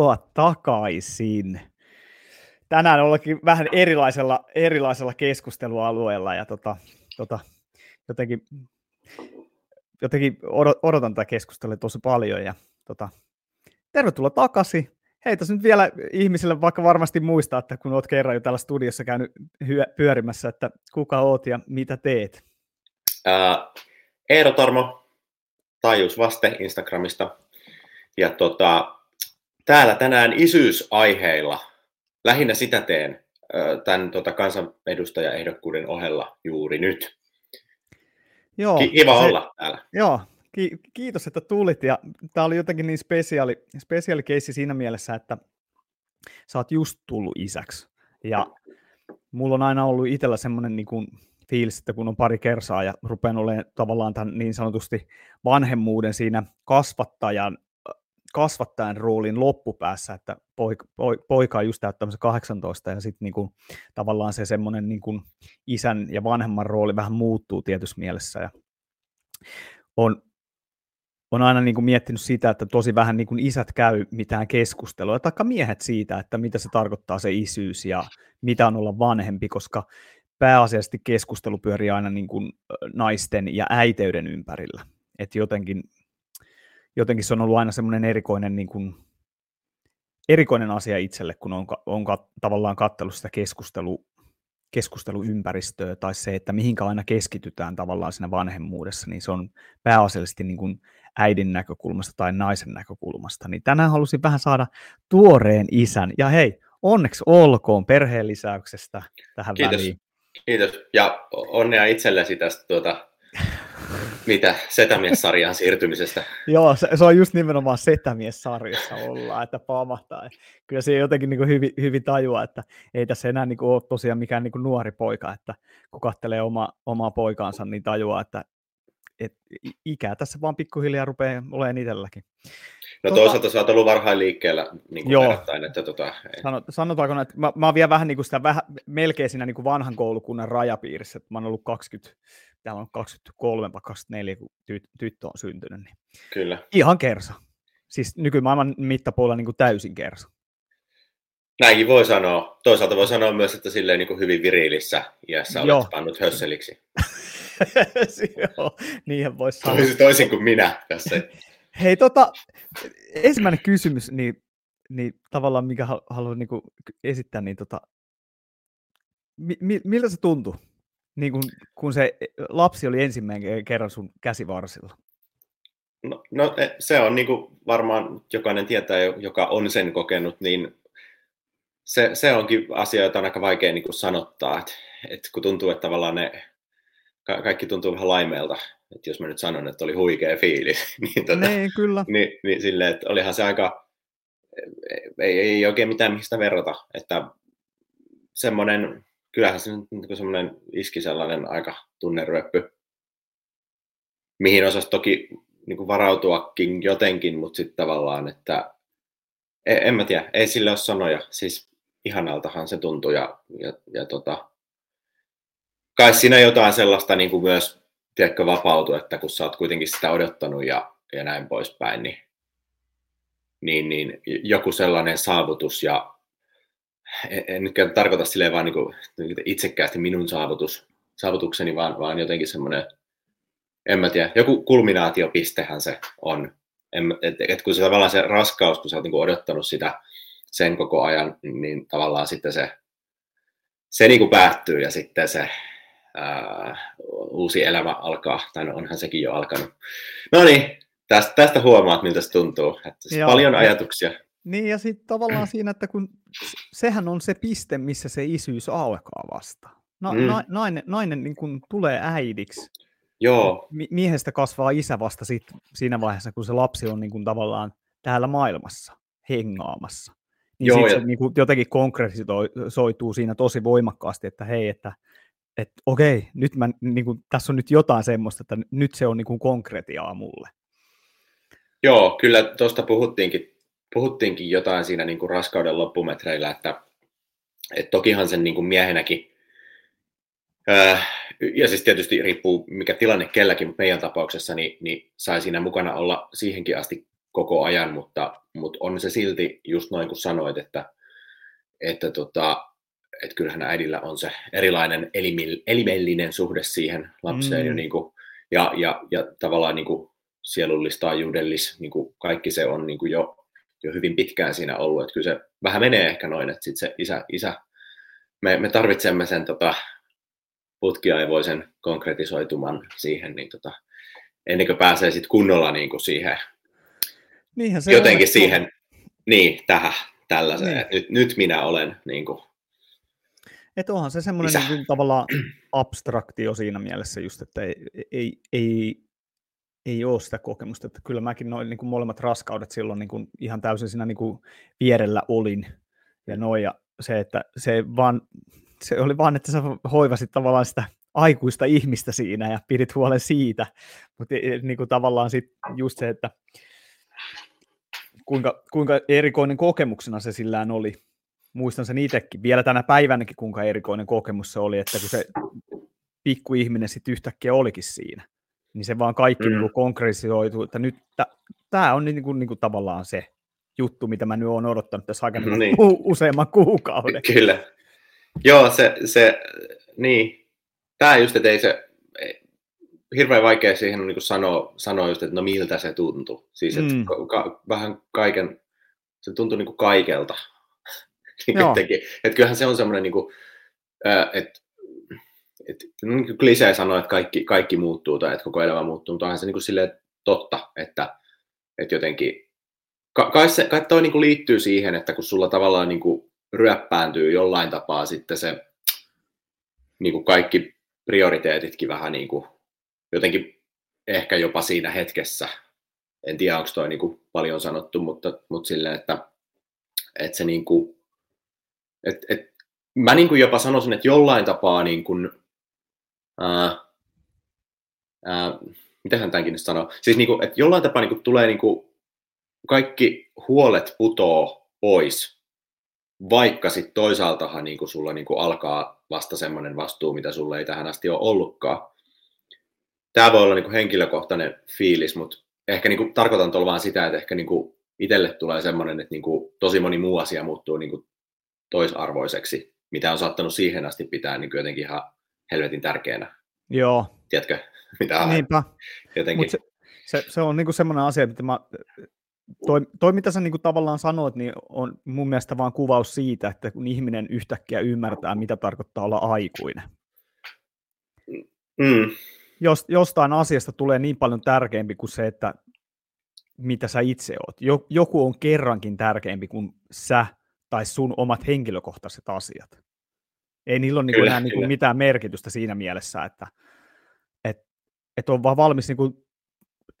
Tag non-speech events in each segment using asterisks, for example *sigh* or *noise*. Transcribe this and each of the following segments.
Tervetuloa takaisin. Tänään ollakin vähän erilaisella, erilaisella keskustelualueella ja tota, tota, jotenkin, jotenkin odotan tätä keskustelua tosi paljon. Ja, tota, tervetuloa takaisin. Hei, tässä nyt vielä ihmisille vaikka varmasti muistaa, että kun olet kerran jo täällä studiossa käynyt pyörimässä, että kuka oot ja mitä teet? Uh, Eero Tarmo, taajuusvaste Instagramista. Ja tota, täällä tänään isyysaiheilla, lähinnä sitä teen tämän tota, kansanedustajaehdokkuuden ohella juuri nyt. Joo, Kiva se, olla täällä. Joo, ki- kiitos, että tulit. Ja tämä oli jotenkin niin spesiaali, spesiaali keissi siinä mielessä, että sä oot just tullut isäksi. Ja mulla on aina ollut itsellä semmoinen niin kuin fiilis, että kun on pari kersaa ja rupean olemaan tavallaan tämän niin sanotusti vanhemmuuden siinä kasvattajan kasvattajan roolin loppupäässä, että poika, poika on just täyttämässä 18 ja sitten niinku, tavallaan se semmoinen niinku isän ja vanhemman rooli vähän muuttuu tietyssä mielessä ja on, on aina niinku miettinyt sitä, että tosi vähän niinku isät käy mitään keskustelua, taikka miehet siitä, että mitä se tarkoittaa se isyys ja mitä on olla vanhempi, koska pääasiallisesti keskustelu pyörii aina niin kuin naisten ja äiteyden ympärillä. Että jotenkin jotenkin se on ollut aina semmoinen erikoinen, niin kuin, erikoinen asia itselle, kun on, on tavallaan katsellut sitä keskustelu, keskusteluympäristöä tai se, että mihinkä aina keskitytään tavallaan siinä vanhemmuudessa, niin se on pääasiallisesti niin kuin äidin näkökulmasta tai naisen näkökulmasta. Niin tänään halusin vähän saada tuoreen isän. Ja hei, onneksi olkoon perheen lisäyksestä tähän Kiitos. väliin. Kiitos. Ja onnea itsellesi tästä tuota, mitä Setämies-sarjaan siirtymisestä. Joo, se, se, on just nimenomaan Setämies-sarjassa ollaan, että pamahtaa. Kyllä se jotenkin niin kuin hyvin, hyvin tajua, että ei tässä enää niin kuin ole tosiaan mikään niin kuin nuori poika, että kun katselee oma, omaa poikaansa, niin tajuaa, että et ikää tässä vaan pikkuhiljaa rupeaa olemaan itselläkin. No tota, toisaalta sä oot ollut varhain liikkeellä niin kuin joo, verrattain, että tota, Sanot, sanotaanko, että mä, mä oon vielä vähän niin kuin sitä vähän, melkein siinä niin kuin vanhan koulukunnan rajapiirissä, että mä oon ollut 20, täällä on 23 vai 24, kun ty, tyttö on syntynyt. Niin Kyllä. Ihan kersa. Siis nykymaailman mittapuolella niin kuin täysin kersa. Näinkin voi sanoa. Toisaalta voi sanoa myös, että silleen niin kuin hyvin virilissä iässä olet Joo. pannut hösseliksi. *laughs* Joo, niinhän voisi sanoa. Toisin, toisin kuin minä tässä. Hei, tota, ensimmäinen kysymys, niin, niin tavallaan mikä haluan niin kuin esittää, niin tota, mi, miltä se tuntui, niin kun, kun se lapsi oli ensimmäinen kerran sun käsivarsilla? No, no e, se on niin kuin varmaan jokainen tietää, joka on sen kokenut, niin se, se onkin asia, jota on aika vaikea niin kuin sanottaa, että, että kun tuntuu, että tavallaan ne ka- kaikki tuntuu vähän laimeelta, että jos mä nyt sanon, että oli huikea fiilis, *laughs* niin, tota, niin kyllä. Niin, niin silleen, että olihan se aika, ei, ei oikein mitään mistä verrata, että semmoinen, kyllähän se niin semmoinen iski sellainen aika tunneryöppy, mihin osasi toki niin kuin varautuakin jotenkin, mutta sitten tavallaan, että en, en mä tiedä, ei sille ole sanoja, siis ihanaltahan se tuntui ja, ja, ja tota, kai siinä jotain sellaista niin kuin myös tiedätkö, vapautu, että kun sä oot kuitenkin sitä odottanut ja, ja näin poispäin, niin, niin, niin joku sellainen saavutus ja en nyt tarkoita silleen vaan niin kuin, itsekkäästi minun saavutus, saavutukseni, vaan, vaan jotenkin semmoinen, en mä tiedä, joku kulminaatiopistehän se on. että et, et kun se tavallaan se raskaus, kun sä oot niin kuin odottanut sitä sen koko ajan, niin tavallaan sitten se, se niin kuin päättyy ja sitten se ää, uusi elämä alkaa, tai no onhan sekin jo alkanut. No niin, tästä, tästä huomaat, miltä se tuntuu. Että siis Joo, paljon ajatuksia. Niin, ja sitten tavallaan siinä, että kun sehän on se piste, missä se isyys alkaa vasta. Na, mm. na, nainen nainen niin kun tulee äidiksi. Joo. Miehestä kasvaa isä vasta sit, siinä vaiheessa, kun se lapsi on niin kun tavallaan täällä maailmassa hengaamassa. Niin Joo, ja... se niin kun jotenkin konkretisoituu siinä tosi voimakkaasti, että hei, että että okei, nyt mä, niin kuin, tässä on nyt jotain semmoista, että nyt se on niin kuin konkretiaa mulle. Joo, kyllä tuosta puhuttiinkin, puhuttiinkin jotain siinä niin kuin raskauden loppumetreillä, että, että tokihan sen niin kuin miehenäkin, ää, ja siis tietysti riippuu mikä tilanne kelläkin, mutta meidän tapauksessa, niin, niin sai siinä mukana olla siihenkin asti koko ajan, mutta, mutta on se silti just noin kuin sanoit, että, että, tota, että kyllähän äidillä on se erilainen elimellinen suhde siihen lapseen mm. jo niin kuin, ja, ja, ja tavallaan niin kuin sielullista taajuudellis, niin kuin kaikki se on niin kuin jo, jo hyvin pitkään siinä ollut, että kyllä se vähän menee ehkä noin, että sitten se isä, isä me, me tarvitsemme sen tota, putkiaivoisen konkretisoituman siihen, niin tota, ennen kuin pääsee sitten kunnolla niin kuin siihen, Niinhän se jotenkin on, siihen, niin, tähän, tällaiseen, niin. nyt, nyt minä olen niin kuin, että onhan se semmoinen niin tavallaan abstraktio siinä mielessä just, että ei, ei, ei, ei ole sitä kokemusta. Että kyllä mäkin noin niin kuin molemmat raskaudet silloin niin kuin ihan täysin siinä niin kuin vierellä olin. Ja, noin, ja se, että se, vaan, se oli vaan, että sä hoivasit tavallaan sitä aikuista ihmistä siinä ja pidit huolen siitä. Mutta e, niin kuin tavallaan sit just se, että kuinka, kuinka erikoinen kokemuksena se sillään oli. Muistan sen itsekin, vielä tänä päivänäkin kuinka erikoinen kokemus se oli, että kun se pikkuihminen sitten yhtäkkiä olikin siinä, niin se vaan kaikki mm. niin konkretisoitu, että nyt tämä on niin kuin, niin kuin tavallaan se juttu, mitä mä nyt oon odottanut tässä aika niin. niin. useamman kuukauden. Kyllä. Joo, se, se niin. Tämä just, että ei se, hirveän vaikea siihen niin sanoa, sanoa just, että no miltä se tuntuu. Siis, että mm. ka, vähän kaiken, se tuntuu *laughs* niin kuin kaikelta. niin että kyllähän se on semmoinen, niin kuin, että että niin klisee sanoa, että kaikki, kaikki muuttuu tai että koko elämä muuttuu, mutta onhan se niin kuin silleen totta, että, että jotenkin, kai, se, kai toi niin kuin liittyy siihen, että kun sulla tavallaan niin kuin ryöppääntyy jollain tapaa sitten se niin kuin kaikki prioriteetitkin vähän niin kuin jotenkin ehkä jopa siinä hetkessä. En tiedä, onko toi niin kuin paljon sanottu, mutta, mutta silleen, että, että se niin kuin, että, että mä niin kuin jopa sanoisin, että jollain tapaa niin kuin, ää, ää, mitähän tämänkin nyt sanoo, siis niin kuin, että jollain tapaa niin kuin tulee niin kuin, kaikki huolet putoo pois, vaikka sitten toisaaltahan niin kuin sulla niin kuin alkaa vasta semmoinen vastuu, mitä sulle ei tähän asti ole ollutkaan. Tämä voi olla niin kuin henkilökohtainen fiilis, mutta ehkä niin kuin, tarkoitan tuolla vaan sitä, että ehkä niin kuin itselle tulee semmoinen, että niin kuin, tosi moni muu asia muuttuu niin kuin toisarvoiseksi, mitä on saattanut siihen asti pitää niin kuin jotenkin ihan helvetin tärkeänä. Joo. Tiedätkö, *laughs* mitä Niinpä. jotenkin... se, se, se, on niin semmoinen asia, mitä mä toi, toi mitä sä niinku tavallaan sanoit, niin on mun mielestä vaan kuvaus siitä, että kun ihminen yhtäkkiä ymmärtää, mitä tarkoittaa olla aikuinen. Mm. Jos, jostain asiasta tulee niin paljon tärkeämpi kuin se, että mitä sä itse oot. Joku on kerrankin tärkeämpi kuin sä tai sun omat henkilökohtaiset asiat. Ei niillä ole niinku enää niinku mitään merkitystä siinä mielessä, että et, et on vaan valmis, niinku,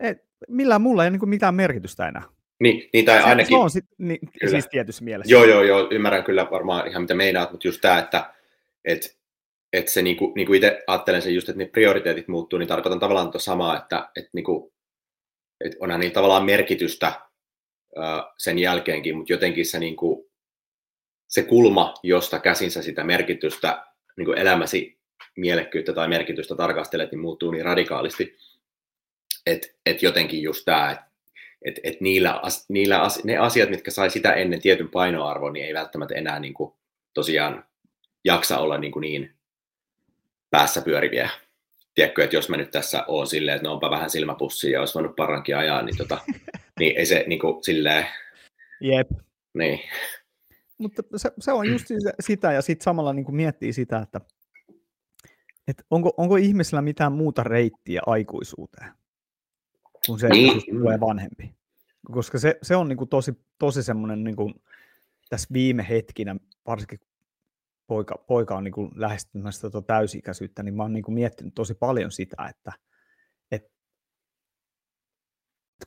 et, millään mulla ei ole niinku mitään merkitystä enää. Niin, niin tai ainakin... Se on sit, niin, kyllä. siis tietyssä mielessä. Joo, joo, joo, ymmärrän kyllä varmaan ihan mitä meinaat, mutta just tämä, että et, et se niinku, niinku itse ajattelen sen just, että ne prioriteetit muuttuu, niin tarkoitan tavallaan tuota samaa, että et niinku, et onhan niin tavallaan merkitystä ö, sen jälkeenkin, mutta jotenkin se, niinku, se kulma, josta käsinsä sitä merkitystä, niinku elämäsi mielekkyyttä tai merkitystä tarkastelet, niin muuttuu niin radikaalisti, että et jotenkin just tämä, että että et niillä, niillä ne asiat, mitkä sai sitä ennen tietyn painoarvon, niin ei välttämättä enää niin kuin, tosiaan jaksa olla niin, kuin niin päässä pyöriviä. Tiedätkö, että jos mä nyt tässä oon silleen, että no onpa vähän silmäpussia ja olisi voinut parankin ajaa, niin, tota, *laughs* niin ei se niin kuin, silleen... Jep. Niin. Mutta se, se on just sitä, ja sitten samalla niin kuin miettii sitä, että, että onko, onko ihmisellä mitään muuta reittiä aikuisuuteen kun se niin. tulee vanhempi. Koska se, se on niin kuin tosi, tosi semmoinen niin kuin tässä viime hetkinä, varsinkin poika, poika on niin kuin lähestymässä tuota täysikäisyyttä, niin mä oon niin kuin miettinyt tosi paljon sitä, että, että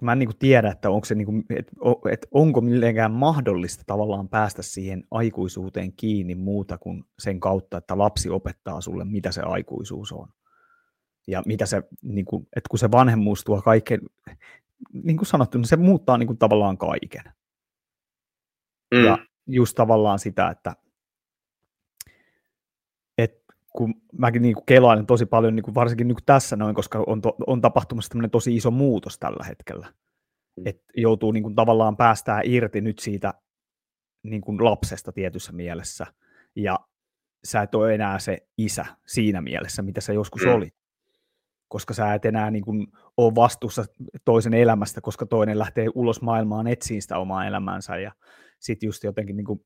mä en niin kuin tiedä, että, onko, se niin kuin, että, että onko mitenkään mahdollista tavallaan päästä siihen aikuisuuteen kiinni muuta kuin sen kautta, että lapsi opettaa sulle, mitä se aikuisuus on ja mitä se, niin kuin, että kun se vanhemmuus tuo kaiken, niin kuin sanottu, niin se muuttaa niin kuin tavallaan kaiken. Mm. Ja just tavallaan sitä, että kun mäkin niin kuin kelailen tosi paljon, niin kuin varsinkin niin kuin tässä noin, koska on, to, on tapahtumassa tämmöinen tosi iso muutos tällä hetkellä. mm. että joutuu niin kuin, tavallaan päästää irti nyt siitä niin kuin, lapsesta tietyssä mielessä, ja sä et ole enää se isä siinä mielessä, mitä sä joskus mm. olit koska sä et enää niin kuin ole vastuussa toisen elämästä, koska toinen lähtee ulos maailmaan etsiin sitä omaa elämäänsä ja sitten just jotenkin niin kuin,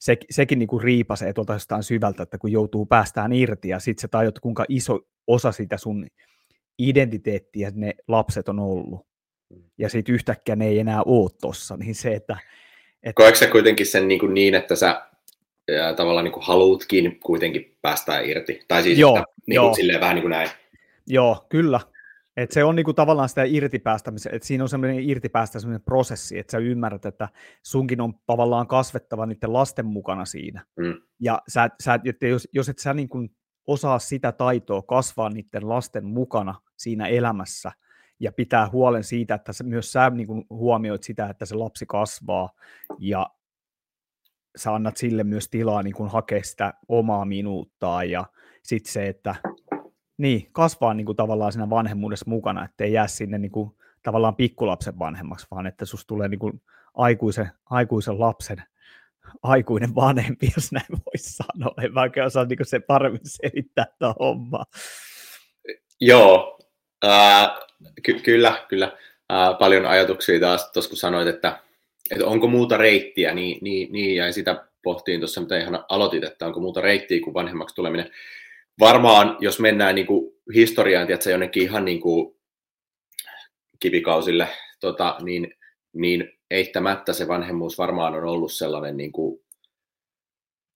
se, sekin niin kuin riipasee tuolta jostain syvältä, että kun joutuu päästään irti ja sitten sä tajut, kuinka iso osa sitä sun identiteettiä ne lapset on ollut. Ja sitten yhtäkkiä ne ei enää ole tossa, niin se, että... että... Koetko sä kuitenkin sen niin, kuin niin että sä ja tavallaan niin kuin haluutkin kuitenkin päästää irti? Tai siis joo, että, niin kuin, silleen vähän niin kuin näin. Joo, kyllä. Et se on niinku tavallaan sitä irtipäästämistä, että siinä on semmoinen irtipäästämisen prosessi, että sä ymmärrät, että sunkin on tavallaan kasvettava niiden lasten mukana siinä. Mm. Ja sä, sä, että jos, jos et sä niinku osaa sitä taitoa kasvaa niiden lasten mukana siinä elämässä ja pitää huolen siitä, että sä, myös sä niinku huomioit sitä, että se lapsi kasvaa ja sä annat sille myös tilaa niin hakea sitä omaa minuuttaa ja sitten se, että niin, kasvaa niin kuin tavallaan siinä vanhemmuudessa mukana, ettei jää sinne niin kuin, tavallaan pikkulapsen vanhemmaksi, vaan että susta tulee niin kuin aikuisen, aikuisen lapsen aikuinen vanhempi, jos näin voisi sanoa. En mä oikein osaa niin se paremmin selittää tätä hommaa. Joo, äh, ky- kyllä, kyllä. Äh, paljon ajatuksia taas tuossa, kun sanoit, että, että onko muuta reittiä, niin, niin, niin ja sitä pohtiin tuossa, mitä ihan aloitit, että onko muuta reittiä kuin vanhemmaksi tuleminen varmaan, jos mennään niin kuin historiaan, tiedätkö, jonnekin ihan niin kuin kivikausille, tota, niin, niin eittämättä se vanhemmuus varmaan on ollut sellainen, niin kuin,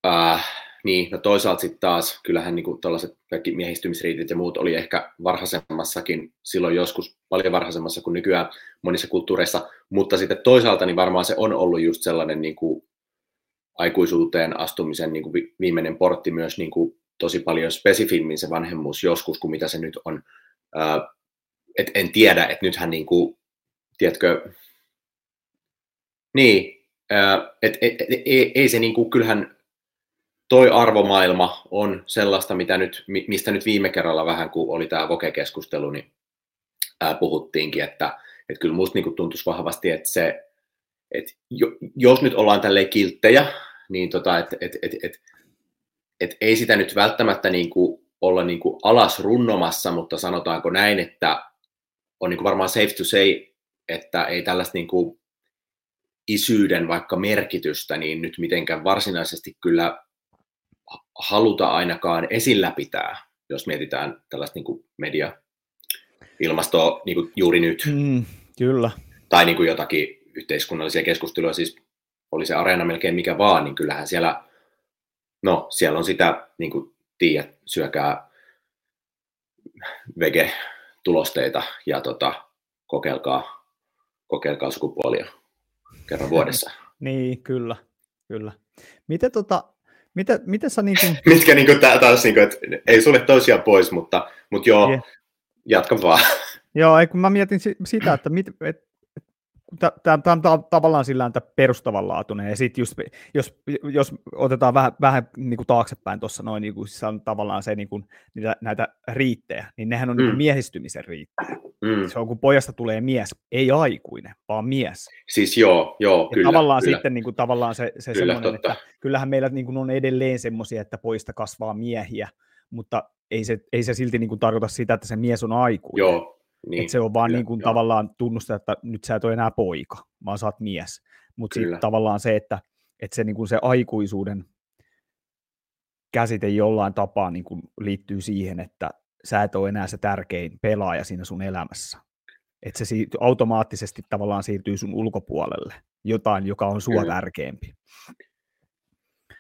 äh, niin, no toisaalta sitten taas, kyllähän niin tällaiset kaikki miehistymisriitit ja muut oli ehkä varhaisemmassakin, silloin joskus paljon varhaisemmassa kuin nykyään monissa kulttuureissa, mutta sitten toisaalta niin varmaan se on ollut just sellainen niin kuin aikuisuuteen astumisen niin kuin viimeinen portti myös niin kuin tosi paljon spesifimmin se vanhemmuus joskus kuin mitä se nyt on. et en tiedä, että nythän niin kuin, tiedätkö, niin, et, et, et, ei, ei se niin kuin, kyllähän toi arvomaailma on sellaista, mitä nyt, mistä nyt viime kerralla vähän, kun oli tämä Voke-keskustelu, niin ää, puhuttiinkin, että, että kyllä musta niin kuin tuntuisi vahvasti, että se, että jos nyt ollaan tälleen kilttejä, niin tota, että et, et, et, et ei sitä nyt välttämättä niin kuin olla niin kuin alas runnomassa, mutta sanotaanko näin, että on niin kuin varmaan safe to say, että ei tällaista niin kuin isyyden vaikka merkitystä niin nyt mitenkään varsinaisesti kyllä haluta ainakaan esillä pitää, jos mietitään tällaista niin kuin media ilmastoa niin kuin juuri nyt. Mm, kyllä. Tai niin kuin jotakin yhteiskunnallisia keskusteluja, siis oli se areena melkein mikä vaan, niin kyllähän siellä no siellä on sitä, niin kuin tiedät, syökää vege-tulosteita ja tota, kokeilkaa, kokeilkaa sukupuolia kerran vuodessa. *laughs* niin, kyllä, kyllä. Miten tota, Miten, miten sä niin kuin... *laughs* Mitkä niin kuin, taas, niin kuin, että ei sulle toisiaan pois, mutta, mutta joo, yeah. jatka vaan. Joo, ei, kun mä mietin sitä, että mit, et, tämä on tavallaan sillä että perustavanlaatuinen, ja sitten jos, jos otetaan vähän, vähän niin kuin taaksepäin tuossa noin, niin kuin se on tavallaan se, niin kuin, niitä, näitä riittejä, niin nehän on mm. niin miehistymisen riittejä. Mm. Se on, kun pojasta tulee mies, ei aikuinen, vaan mies. Siis joo, joo, ja kyllä. Tavallaan kyllä. sitten niin kuin, tavallaan se, se kyllä, semmoinen, totta. että kyllähän meillä niin kuin on edelleen semmoisia, että poista kasvaa miehiä, mutta ei se, ei se silti niin kuin tarkoita sitä, että se mies on aikuinen. Joo, niin, että se on vaan kyllä, niin kuin tavallaan tunnusta, että nyt sä et ole enää poika, vaan sä oot mies. Mutta sitten tavallaan se, että, että se, niin kuin se aikuisuuden käsite jollain tapaa niin kuin liittyy siihen, että sä et ole enää se tärkein pelaaja siinä sun elämässä. Että se siirtyy, automaattisesti tavallaan siirtyy sun ulkopuolelle, jotain, joka on sua Kyllä. tärkeämpi.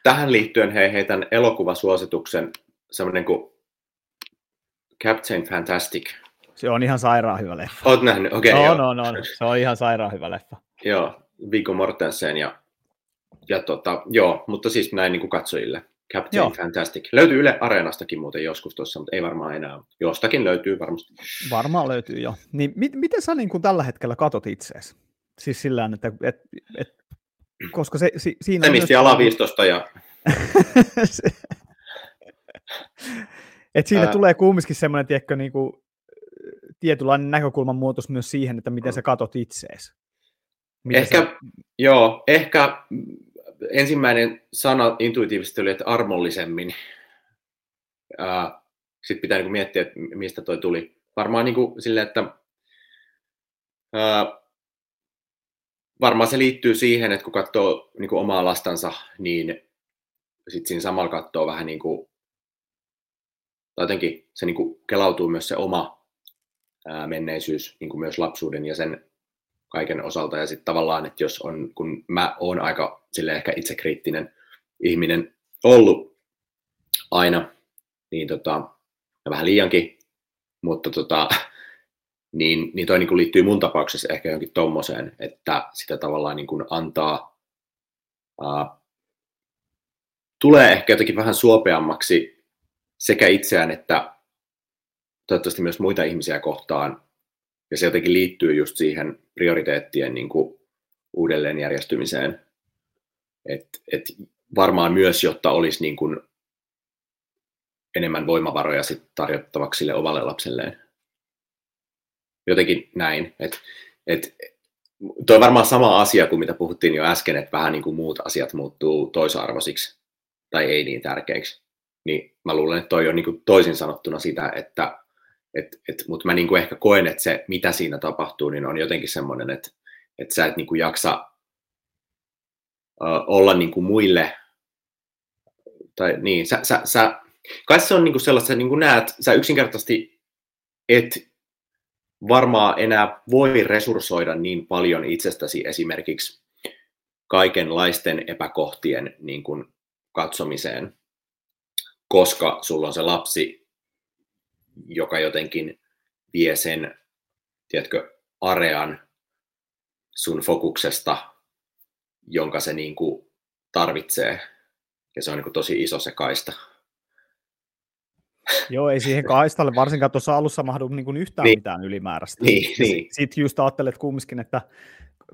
Tähän liittyen hei, heitän elokuvasuosituksen, semmoinen kuin Captain Fantastic – se on ihan sairaan hyvä leffa. Oot nähnyt, okei. Okay, no, no, no, no, se on ihan sairaan hyvä leffa. joo, Viggo Mortensen ja, ja tota, joo, mutta siis näin niin kuin katsojille. Captain joo. Fantastic. Löytyy Yle Areenastakin muuten joskus tuossa, mutta ei varmaan enää. Jostakin löytyy varmasti. Varmaan löytyy jo. Niin mit, miten sä niin kuin tällä hetkellä katot itseesi? Siis sillä että et, et, koska se, si, siinä Semisti ala 15 ja... *laughs* Et siinä Ää... tulee kumminkin semmoinen, tiedätkö, niin kuin, tietynlainen näkökulman muutos myös siihen, että miten sä katot itseesi. Mitä ehkä, sä... joo, ehkä ensimmäinen sana intuitiivisesti oli, että armollisemmin. Sitten pitää niin miettiä, että mistä toi tuli. Varmaan niin kuin sille, että ää, varmaan se liittyy siihen, että kun katsoo niin kuin omaa lastansa, niin sitten siinä samalla katsoo vähän niin kuin, tai jotenkin se niin kuin kelautuu myös se oma menneisyys niin kuin myös lapsuuden ja sen kaiken osalta. Ja sitten tavallaan, että jos on, kun mä oon aika sille ehkä itsekriittinen ihminen ollut aina, niin tota, ja vähän liiankin, mutta tota, *laughs* niin, niin toi niin kuin liittyy mun tapauksessa ehkä johonkin tommoseen, että sitä tavallaan niin kuin antaa, ää, tulee ehkä jotenkin vähän suopeammaksi sekä itseään että toivottavasti myös muita ihmisiä kohtaan. Ja se jotenkin liittyy just siihen prioriteettien niin kuin uudelleenjärjestymiseen. Et, et varmaan myös, jotta olisi niin kuin enemmän voimavaroja sit tarjottavaksi sille ovalle lapselleen. Jotenkin näin. Et, et, tuo on varmaan sama asia kuin mitä puhuttiin jo äsken, että vähän niin kuin muut asiat muuttuu toisarvoisiksi tai ei niin tärkeiksi. Niin mä luulen, että toi on niin kuin toisin sanottuna sitä, että et, et, mutta mä niin kuin ehkä koen, että se mitä siinä tapahtuu, niin on jotenkin semmoinen, että, että sä et niin kuin jaksa uh, olla niin kuin muille, tai niin, sä, sä, sä kai se on niin kuin sellaista, että niin kuin näet, sä yksinkertaisesti et varmaan enää voi resurssoida niin paljon itsestäsi esimerkiksi kaikenlaisten epäkohtien niin kuin katsomiseen, koska sulla on se lapsi, joka jotenkin vie sen, tiedätkö, arean sun fokuksesta, jonka se niin kuin tarvitsee. Ja se on niin kuin tosi iso se kaista. Joo, ei siihen kaistalle varsinkaan tuossa alussa mahdu niin kuin yhtään niin. mitään ylimääräistä. Niin, niin. Sitten just ajattelet kumminkin, että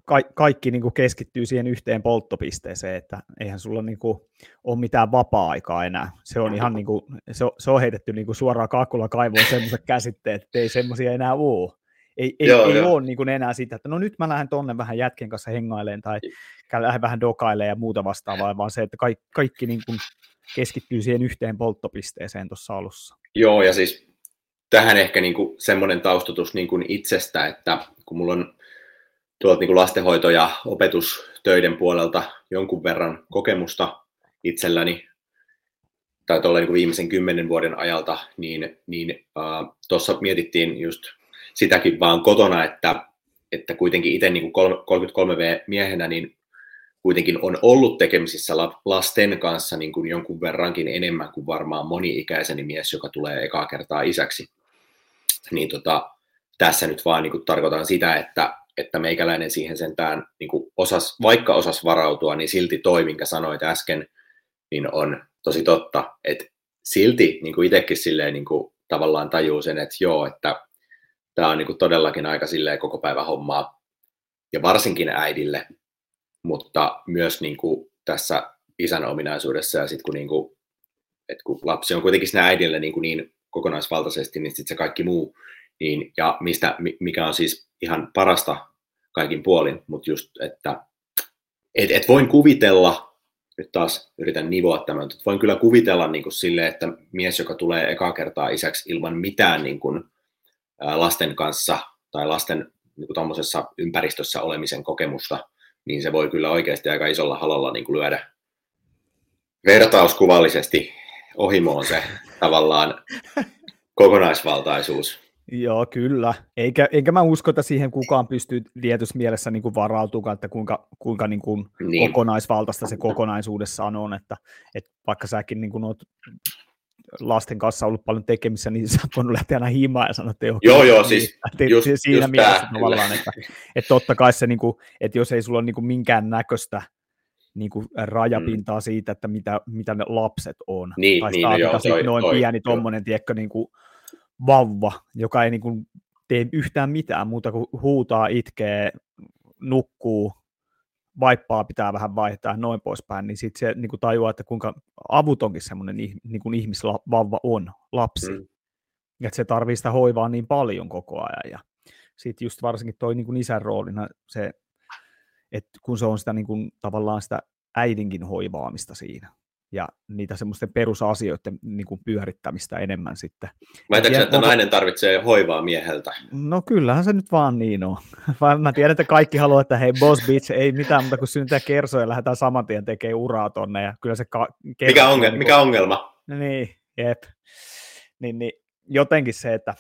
ka- kaikki niin kuin keskittyy siihen yhteen polttopisteeseen, että eihän sulla niin kuin ole mitään vapaa-aikaa enää. Se on ihan niin kuin, se on, se on heitetty niin kuin suoraan kaakkulla kaivoon semmoiset käsitteet, että ei semmoisia enää ole. Ei, ei, joo, ei joo. ole niin kuin enää sitä, että no nyt mä lähden tonne vähän jätken kanssa hengaileen tai lähden vähän dokailemaan ja muuta vastaavaa, vaan se, että kaikki, kaikki niin kuin keskittyy siihen yhteen polttopisteeseen tuossa alussa. Joo, ja siis tähän ehkä niin kuin semmoinen taustatus niin kuin itsestä, että kun mulla on tuolta niin lastenhoito- ja opetustöiden puolelta jonkun verran kokemusta itselläni, tai tuolla niin viimeisen kymmenen vuoden ajalta, niin, niin äh, tuossa mietittiin just sitäkin vaan kotona, että, että kuitenkin itse niin 33V-miehenä, niin kuitenkin on ollut tekemisissä lasten kanssa niin kuin jonkun verrankin enemmän kuin varmaan moni-ikäiseni mies, joka tulee ekaa kertaa isäksi. Niin tota, tässä nyt vaan niin kuin tarkoitan sitä, että, että meikäläinen siihen sentään, niin kuin osas, vaikka osas varautua, niin silti toi, minkä sanoit äsken, niin on tosi totta. Että silti niin kuin itsekin silleen, niin kuin tavallaan tajuu sen, että joo, että tämä on niin kuin todellakin aika silleen koko päivä hommaa. Ja varsinkin äidille, mutta myös niin kuin tässä isän ominaisuudessa ja sitten kun, niin kuin, että kun lapsi on kuitenkin sinä äidille niin, kuin niin kokonaisvaltaisesti, niin sitten se kaikki muu, niin, ja mistä, mikä on siis ihan parasta kaikin puolin, mutta just, että et, et voin kuvitella, nyt taas yritän nivoa tämän, että voin kyllä kuvitella niin kuin sille, että mies, joka tulee eka kertaa isäksi ilman mitään niin kuin, lasten kanssa tai lasten niin kuin ympäristössä olemisen kokemusta, niin se voi kyllä oikeasti aika isolla halalla niin kuin lyödä vertauskuvallisesti ohimoon se tavallaan *laughs* kokonaisvaltaisuus. Joo, kyllä. Eikä, eikä mä usko, että siihen kukaan pystyy tietyssä mielessä niin kuin varautumaan, että kuinka, kuinka niin kuin niin. kokonaisvaltaista se kokonaisuudessaan on. Että, että vaikka säkin niin kuin oot lasten kanssa ollut paljon tekemissä, niin sä voinut lähteä aina himaan ja sanoa, että joo, joo, joo siis just, siinä just mielessä tämä. tavallaan, että, että totta kai se, niin kuin, että jos ei sulla ole niin kuin minkään näköistä niin kuin rajapintaa mm. siitä, että mitä, mitä ne lapset on. Niin, tai niin, no joo, toi, noin toi, pieni tuommoinen, tiedätkö, niin kuin vauva, joka ei niin kuin tee yhtään mitään muuta kuin huutaa, itkee, nukkuu, vaippaa pitää vähän vaihtaa noin poispäin, niin sitten se niin kuin tajuaa, että kuinka avutonkin semmoinen niin kuin ihmisvauva on, lapsi. Mm. Että se tarvii sitä hoivaa niin paljon koko ajan. Ja sitten just varsinkin toi niin kuin isän roolina se, että kun se on sitä niin kuin, tavallaan sitä äidinkin hoivaamista siinä ja niitä semmoisten perusasioiden niin kuin pyörittämistä enemmän sitten. Väitätkö, että onko... nainen tarvitsee hoivaa mieheltä? No kyllähän se nyt vaan niin on. *laughs* Mä tiedän, että kaikki haluaa, että hei boss bitch, ei mitään muuta kuin synnytää kersoja ja lähdetään saman tien tekemään uraa tonne. Ja kyllä se ka- mikä, ongelma, niin mikä ongelma? Niin, jep. Niin, niin, jotenkin se, että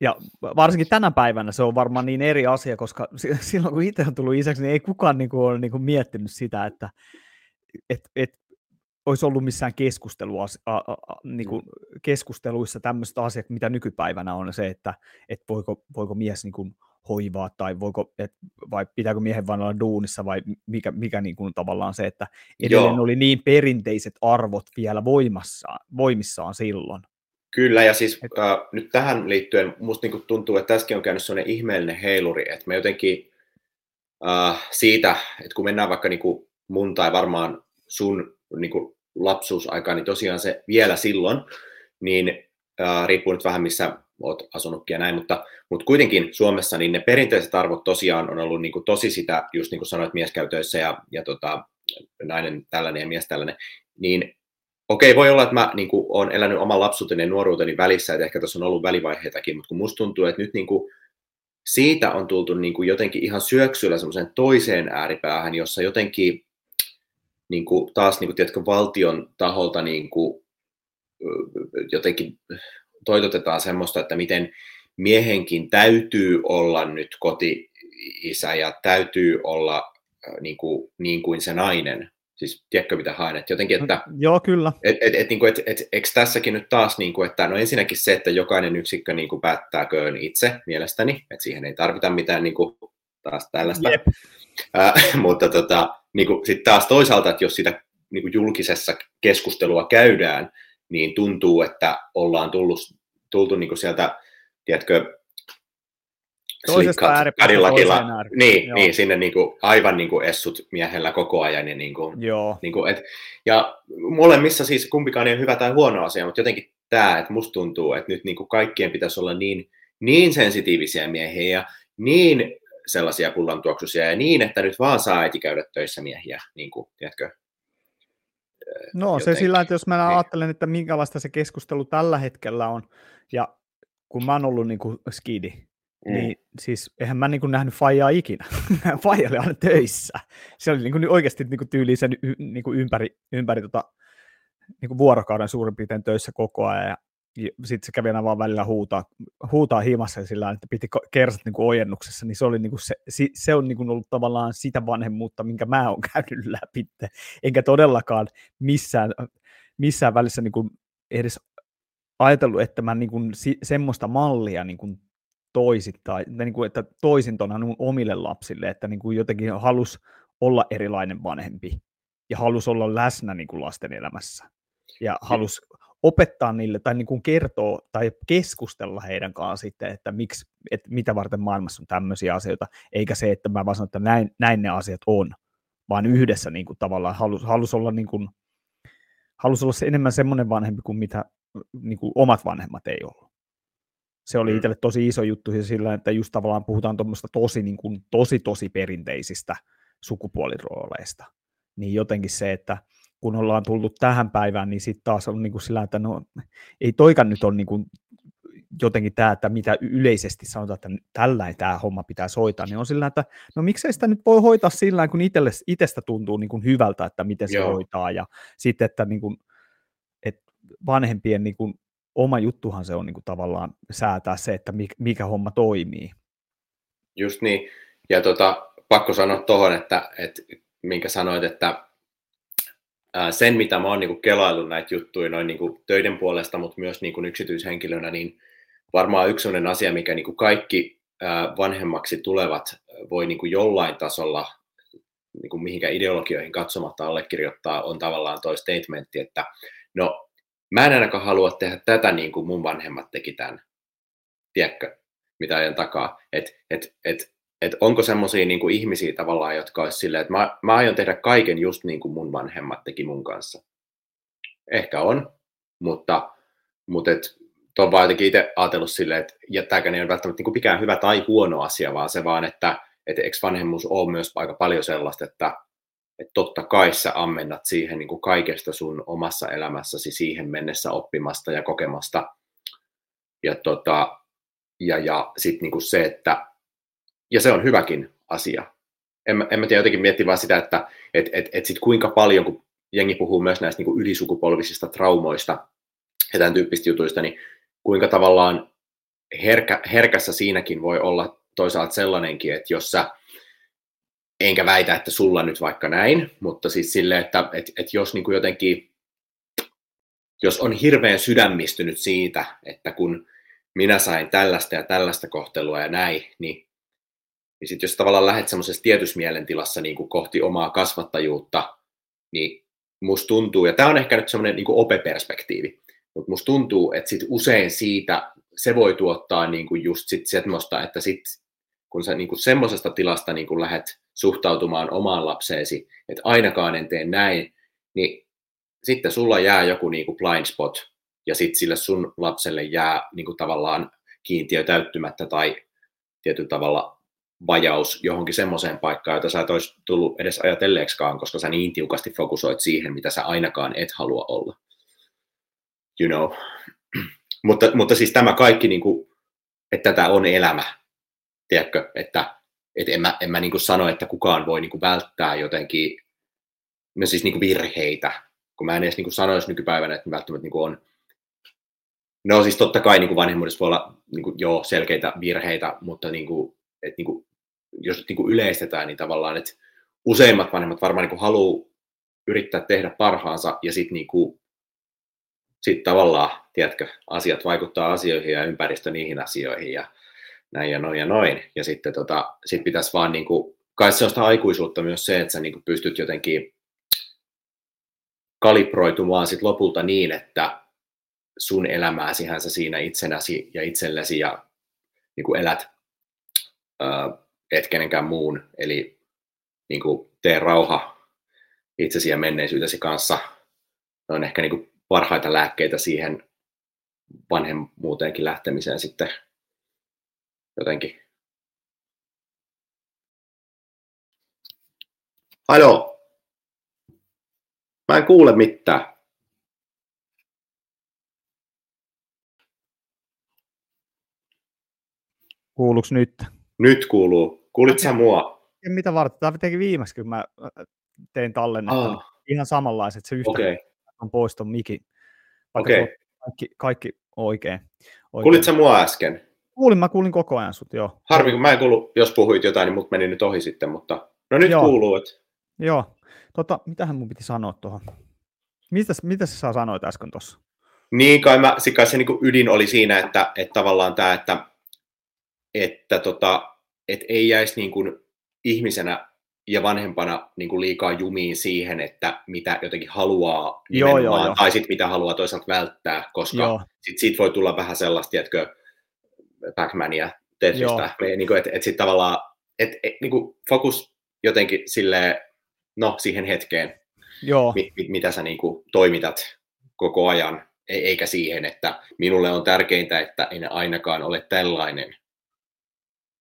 ja varsinkin tänä päivänä se on varmaan niin eri asia, koska *laughs* silloin kun itse on tullut isäksi, niin ei kukaan niin kuin ole niin kuin miettinyt sitä, että et, et, olisi ollut missään keskustelua, a, a, a, niin kuin keskusteluissa tämmöistä asiat, mitä nykypäivänä on se, että et voiko, voiko mies niin kuin hoivaa tai voiko, et, vai pitääkö miehen vain olla duunissa vai mikä, mikä niin kuin tavallaan se, että edelleen Joo. oli niin perinteiset arvot vielä voimassa, voimissaan silloin. Kyllä, ja siis Et... äh, nyt tähän liittyen musta niin tuntuu, että tässäkin on käynyt sellainen ihmeellinen heiluri, että me jotenkin äh, siitä, että kun mennään vaikka niin kuin mun tai varmaan sun niin kuin lapsuusaikaan, niin tosiaan se vielä silloin, niin äh, riippuu nyt vähän missä oot asunutkin ja näin, mutta, mutta kuitenkin Suomessa niin ne perinteiset arvot tosiaan on ollut niin kuin tosi sitä, just niin kuin sanoit, mieskäytöissä ja, ja tota, nainen tällainen ja mies tällainen, niin okei, voi olla, että mä niin kuin, olen elänyt oman lapsuuteni ja nuoruuteni välissä, että ehkä tässä on ollut välivaiheitakin, mutta kun musta tuntuu, että nyt niin kuin, siitä on tultu niin kuin jotenkin ihan syöksyllä semmoiseen toiseen ääripäähän, jossa jotenkin niin kuin, taas niin kuin, tiedätkö, valtion taholta niin kuin, jotenkin toitotetaan semmoista, että miten miehenkin täytyy olla nyt koti-isä ja täytyy olla niin kuin, niin kuin se nainen. Siis tiedätkö mitä haen? Että jotenkin, että... Joo, kyllä. Et, et, et, niin et, et, eikö tässäkin nyt taas, niin kuin, että no ensinnäkin se, että jokainen yksikkö niin kuin päättääköön itse mielestäni, että siihen ei tarvita mitään niin kuin, taas tällaista. Yep. *laughs* Mutta tota, niin sitten taas toisaalta, että jos sitä niin kuin julkisessa keskustelua käydään, niin tuntuu, että ollaan tullut, tultu niin kuin sieltä, tiedätkö, Toisesta Cadillacilla, niin, niin, sinne niin kuin, aivan niin kuin essut miehellä koko ajan. Ja, niin kuin, Joo. Niin kuin, et, ja molemmissa siis kumpikaan ei ole hyvä tai huono asia, mutta jotenkin tämä, että musta tuntuu, että nyt niin kuin kaikkien pitäisi olla niin, niin sensitiivisiä miehiä ja niin sellaisia kullantuoksuisia ja niin, että nyt vaan saa äiti käydä töissä miehiä, niin kuin, tiedätkö? No jotenkin. se sillä, että jos mä niin. ajattelen, että minkälaista se keskustelu tällä hetkellä on, ja kun mä oon ollut niin kuin skidi, mm. niin siis eihän mä niin kuin nähnyt Fajaa ikinä. *laughs* Faija oli aina töissä. Se oli niin kuin oikeasti niin kuin tyyliin sen niin kuin ympäri, ympäri tota, niin kuin vuorokauden suurin piirtein töissä koko ajan, ja sitten se kävi aina vaan välillä huutaa, huutaa himassa sillä että piti kersat niin kuin ojennuksessa, niin se, oli niin kuin se, se on niin kuin ollut tavallaan sitä vanhemmuutta, minkä mä oon *laughs* käynyt läpi. Enkä todellakaan missään, missään välissä niin kuin edes ajatellut, että mä niin kuin semmoista mallia niin kuin toisit, tai, niin kuin, että toisin tuonne omille lapsille, että niin kuin jotenkin halus olla erilainen vanhempi ja halus olla läsnä niin kuin lasten elämässä ja halus opettaa niille tai niin kuin kertoa tai keskustella heidän kanssaan sitten, että, miksi, että mitä varten maailmassa on tämmöisiä asioita, eikä se, että mä vaan sanon, että näin, näin ne asiat on, vaan yhdessä niin kuin tavallaan halus, halus olla, niin kuin, halus olla se enemmän semmoinen vanhempi kuin mitä niin kuin omat vanhemmat ei ollut. Se oli mm. itselle tosi iso juttu sillä, että just tavallaan puhutaan tuommoista tosi, niin kuin, tosi, tosi perinteisistä sukupuolirooleista. Niin jotenkin se, että kun ollaan tullut tähän päivään, niin sitten taas on niin kuin sillä, että no, ei toikan nyt ole niin kuin jotenkin tämä, että mitä yleisesti sanotaan, että tällainen tämä homma pitää hoitaa, niin on sillä, että no miksei sitä nyt voi hoitaa sillä kun itselle, itsestä tuntuu niin kuin hyvältä, että miten se Joo. hoitaa, ja sitten, että, niin kuin, että vanhempien niin kuin, oma juttuhan se on niin kuin, tavallaan säätää se, että mikä, mikä homma toimii. Just niin, ja tota, pakko sanoa tuohon, että, että minkä sanoit, että sen, mitä mä oon niin kelaillut näitä juttuja noin niin töiden puolesta, mutta myös niin yksityishenkilönä, niin varmaan yksi sellainen asia, mikä niin kaikki vanhemmaksi tulevat voi niin jollain tasolla niin kuin mihinkä ideologioihin katsomatta allekirjoittaa, on tavallaan toi statementti, että no, mä en ainakaan halua tehdä tätä niin kuin mun vanhemmat teki tämän. Tiedätkö, mitä ajan takaa? Että et, et, että onko semmoisia niin ihmisiä tavallaan, jotka olisi silleen, että mä, mä aion tehdä kaiken just niin kuin mun vanhemmat teki mun kanssa. Ehkä on, mutta, mutta et, on vaan jotenkin itse ajatellut silleen, että jättääkö ne on välttämättä niin mikään hyvä tai huono asia, vaan se vaan, että että eikö vanhemmuus ole myös aika paljon sellaista, että, että totta kai sä ammennat siihen niin kuin kaikesta sun omassa elämässäsi siihen mennessä oppimasta ja kokemasta. Ja, tota, ja, ja sitten niin se, että, ja se on hyväkin asia. En, en mä tiedä, jotenkin miettiä vaan sitä, että et, et, et sit kuinka paljon, kun jengi puhuu myös näistä niin kuin ylisukupolvisista traumoista ja tämän tyyppistä jutuista, niin kuinka tavallaan herkä, herkässä siinäkin voi olla toisaalta sellainenkin, että jos sä, enkä väitä, että sulla nyt vaikka näin, mutta siis sille, että et, et jos niin kuin jotenkin, jos on hirveän sydämistynyt siitä, että kun minä sain tällaista ja tällaista kohtelua ja näin, niin, niin sitten jos tavallaan lähdet semmoisessa tietyssä mielentilassa niin kuin kohti omaa kasvattajuutta, niin musta tuntuu, ja tämä on ehkä nyt semmoinen niin opeperspektiivi, mutta musta tuntuu, että sit usein siitä se voi tuottaa niin kuin just sit semmoista, että sit, kun sä niin kuin semmoisesta tilasta niin kuin lähdet suhtautumaan omaan lapseesi, että ainakaan en tee näin, niin sitten sulla jää joku niin kuin blind spot, ja sitten sille sun lapselle jää niin kuin tavallaan kiintiö täyttymättä tai tietyllä tavalla vajaus johonkin semmoiseen paikkaan, jota sä et olisi tullut edes ajatelleeksikaan, koska sä niin tiukasti fokusoit siihen, mitä sä ainakaan et halua olla. You know. *clears throat* mutta, mutta siis tämä kaikki, niin kuin, että tätä on elämä, tiedätkö, että, että en mä, en mä niin kuin sano, että kukaan voi niin kuin välttää jotenkin no siis niin kuin virheitä, kun mä en edes niin kuin sanoisi nykypäivänä, että välttämättä niin kuin on No siis totta kai niin kuin vanhemmuudessa voi olla niin kuin, joo, selkeitä virheitä, mutta niin kuin, että niin kuin, jos niin kuin yleistetään, niin tavallaan, että useimmat vanhemmat varmaan niin kuin haluaa yrittää tehdä parhaansa ja sitten niin kuin, sit tavallaan, tiedätkö, asiat vaikuttaa asioihin ja ympäristö niihin asioihin ja näin ja noin ja noin. Ja sitten tota, sit pitäisi vaan, niin kuin, kai se on sitä aikuisuutta myös se, että sä niin kuin pystyt jotenkin kalibroitumaan sit lopulta niin, että sun elämääsihän sä siinä itsenäsi ja itsellesi ja niin kuin elät et kenenkään muun, eli niin kuin tee rauha itsesi ja menneisyytesi kanssa. Ne on ehkä niin kuin parhaita lääkkeitä siihen vanhemmuuteenkin lähtemiseen sitten jotenkin. Halo. Mä en kuule mitään. Kuuluuko nyt? Nyt kuuluu. Kuulit sä mua? Ja mitä varten? Tämä teki viimeksi, kun mä tein tallennetta. Ah. Ihan samanlaiset. Se yhtä okay. on pois ton mikin. okay. kaikki, kaikki oikein. oikein. Kuulit sä mua äsken? Kuulin, mä kuulin koko ajan sut, joo. Harmi, kun mä en kuullut, jos puhuit jotain, niin mut meni nyt ohi sitten, mutta no nyt joo. kuuluu. Että... Joo. Tota, mitähän mun piti sanoa tuohon? Mitä, mitä sä sanoit äsken tuossa? Niin, kai, mä, kai se niin ydin oli siinä, että, että tavallaan tämä, että että tota, et ei jäisi niin kuin ihmisenä ja vanhempana niin kuin liikaa jumiin siihen, että mitä jotenkin haluaa joo, joo, joo. tai sitten mitä haluaa toisaalta välttää, koska sit siitä voi tulla vähän sellaista, tiedätkö, Pac-Mania Tetristä, niin että et sitten tavallaan, että et, niin kuin fokus jotenkin silleen, no siihen hetkeen, Joo. Mi, mi, mitä sä niin kuin toimitat koko ajan, e, eikä siihen, että minulle on tärkeintä, että en ainakaan ole tällainen,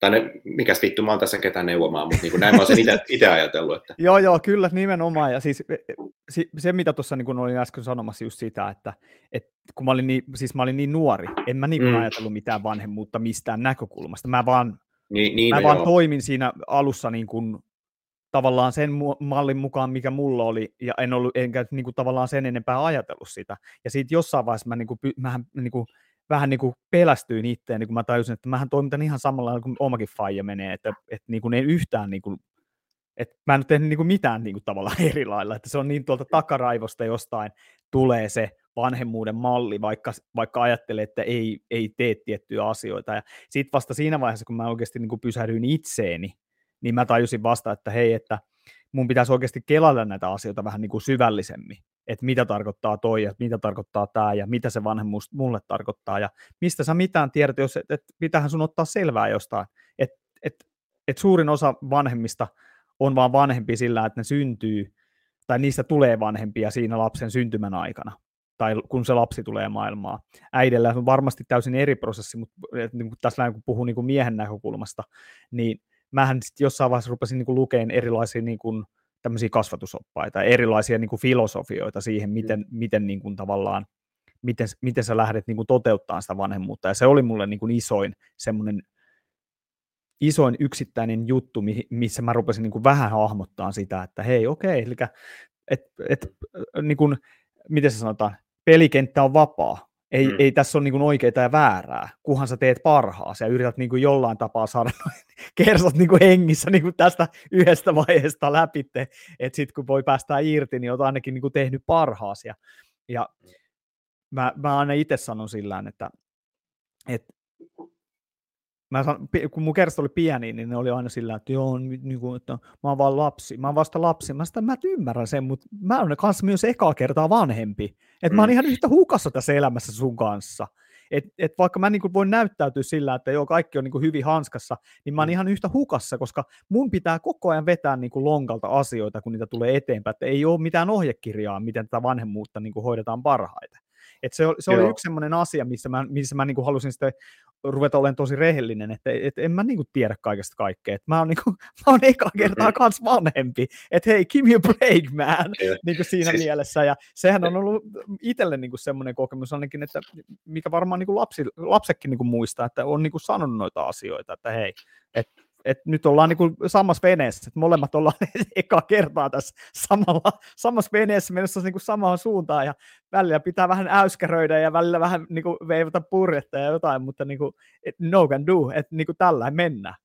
tai ne, mikäs vittu, mä oon tässä ketään neuvomaan, mutta niin näin mä oon sen itse ajatellut. Että... joo, joo, kyllä, nimenomaan. Ja siis se, se mitä tuossa niin olin äsken sanomassa just sitä, että, että kun mä olin niin, siis mä olin niin nuori, en mä niin mm. ajatellut mitään vanhemmuutta mistään näkökulmasta. Mä vaan, niin, niin, mä no vaan toimin siinä alussa niin kuin, tavallaan sen mallin mukaan, mikä mulla oli, ja en ollut, enkä niin kuin, tavallaan sen enempää ajatellut sitä. Ja siitä jossain vaiheessa mä, niin kuin, mähän, niin kuin, vähän niin kuin pelästyin itteen, niin kun mä tajusin, että mähän toimitan ihan samalla kuin omakin faija menee, että, että niin kuin ei yhtään niin kuin, että mä en ole tehnyt niin kuin mitään niin kuin tavallaan *laughs* eri lailla, että se on niin tuolta takaraivosta jostain tulee se vanhemmuuden malli, vaikka, vaikka ajattelee, että ei, ei tee tiettyjä asioita. Ja sitten vasta siinä vaiheessa, kun mä oikeasti niin kuin pysähdyin itseeni, niin mä tajusin vasta, että hei, että mun pitäisi oikeasti kelalla näitä asioita vähän niin kuin syvällisemmin että mitä tarkoittaa toi ja mitä tarkoittaa tämä ja mitä se vanhemmuus mulle tarkoittaa ja mistä sä mitään tiedät, jos et, et pitähän sun ottaa selvää jostain, että et, et suurin osa vanhemmista on vaan vanhempi sillä, että ne syntyy tai niistä tulee vanhempia siinä lapsen syntymän aikana tai kun se lapsi tulee maailmaan. Äidellä on varmasti täysin eri prosessi, mutta niin tässä kun puhuu niin kuin miehen näkökulmasta, niin mähän sitten jossain vaiheessa rupesin niin lukeen erilaisia niin kuin, tämmöisiä kasvatusoppaita, erilaisia niin kuin filosofioita siihen, miten, mm. miten niin kuin tavallaan, miten, miten sä lähdet niin kuin toteuttaa sitä vanhemmuutta. Ja se oli mulle niin kuin isoin semmoinen isoin yksittäinen juttu, missä mä rupesin niin kuin vähän hahmottaa sitä, että hei, okei, eli et, et, niin kuin, miten se sanotaan, pelikenttä on vapaa. Ei, mm. ei tässä ole niin oikeita ja väärää, kunhan sä teet parhaasi ja yrität niin jollain tapaa saada *laughs* kersat niin hengissä niin tästä yhdestä vaiheesta läpi, että sitten kun voi päästä irti, niin olet ainakin niin tehnyt parhaasi. Ja, ja mä, mä aina itse sanon sillä että, että mä san, kun mun kersta oli pieni, niin ne oli aina sillä, että joo, niin kuin, että mä oon vaan lapsi, mä oon vasta lapsi. Mä sitä mä ymmärrän sen, mutta mä oon kanssa myös ekaa kertaa vanhempi. Että mm. mä oon mm. ihan yhtä hukassa tässä elämässä sun kanssa. Et, et vaikka mä niin voin näyttäytyä sillä, että joo, kaikki on niin kuin hyvin hanskassa, niin mä oon mm. ihan yhtä hukassa, koska mun pitää koko ajan vetää niin kuin lonkalta asioita, kun niitä tulee eteenpäin. Että ei ole mitään ohjekirjaa, miten tätä vanhemmuutta niin kuin hoidetaan parhaiten. Et se, se oli yksi sellainen asia, missä mä, missä mä niin kuin halusin sitten ruveta olemaan tosi rehellinen, että et, en mä niinku tiedä kaikesta kaikkea. Et mä oon, niinku, *laughs* mä oon eka kertaa mm-hmm. kans vanhempi. Että hei, give me a break, man. *laughs* niinku siinä siis... mielessä. Ja sehän on ollut itselle niinku semmoinen kokemus ainakin, että mikä varmaan niinku lapsi, lapsekin niinku muistaa, että on niinku sanonut noita asioita, että hei, että et nyt ollaan niin samassa veneessä, että molemmat ollaan *laughs* eka kertaa tässä samalla, samassa veneessä menossa niin kuin samaan suuntaan ja välillä pitää vähän äyskäröidä ja välillä vähän niin kuin veivata purjetta ja jotain, mutta niin kuin, no can do, että niin tällä mennään.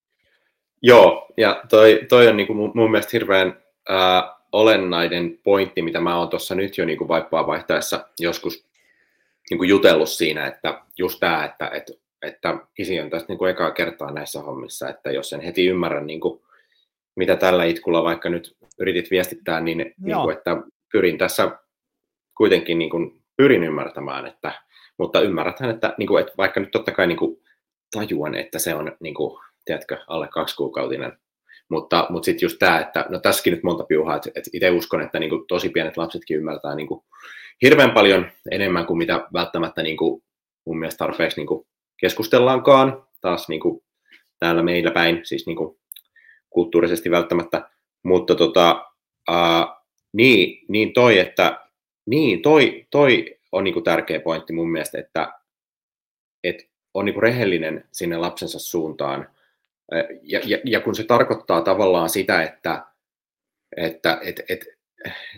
Joo, ja toi, toi on niin kuin mun, mielestä hirveän äh, olennainen pointti, mitä mä oon tuossa nyt jo niin kuin vaippaa vaihtaessa joskus niin kuin jutellut siinä, että just tämä, että, että että isi on tästä niin kuin ekaa kertaa näissä hommissa, että jos en heti ymmärrä, niin kuin, mitä tällä itkulla vaikka nyt yritit viestittää, niin, niin kuin, että pyrin tässä kuitenkin niin kuin, pyrin ymmärtämään, että, mutta ymmärräthän, että, niin kuin, että vaikka nyt totta kai niin kuin, tajuan, että se on, niin kuin, tiedätkö, alle kaksi kuukautinen, mutta, mutta sitten just tämä, että no tässäkin nyt monta piuhaa, että, että itse uskon, että niin kuin, tosi pienet lapsetkin ymmärtää niin kuin, hirveän paljon enemmän kuin mitä välttämättä niin kuin, mun mielestä tarpeeksi niin kuin, keskustellaankaan taas niin kuin täällä meillä päin, siis niin kuin kulttuurisesti välttämättä, mutta tota, ää, niin, niin toi, että niin toi, toi on niin kuin tärkeä pointti mun mielestä, että, että on niin kuin rehellinen sinne lapsensa suuntaan. Ja, ja, ja kun se tarkoittaa tavallaan sitä, että, että et, et,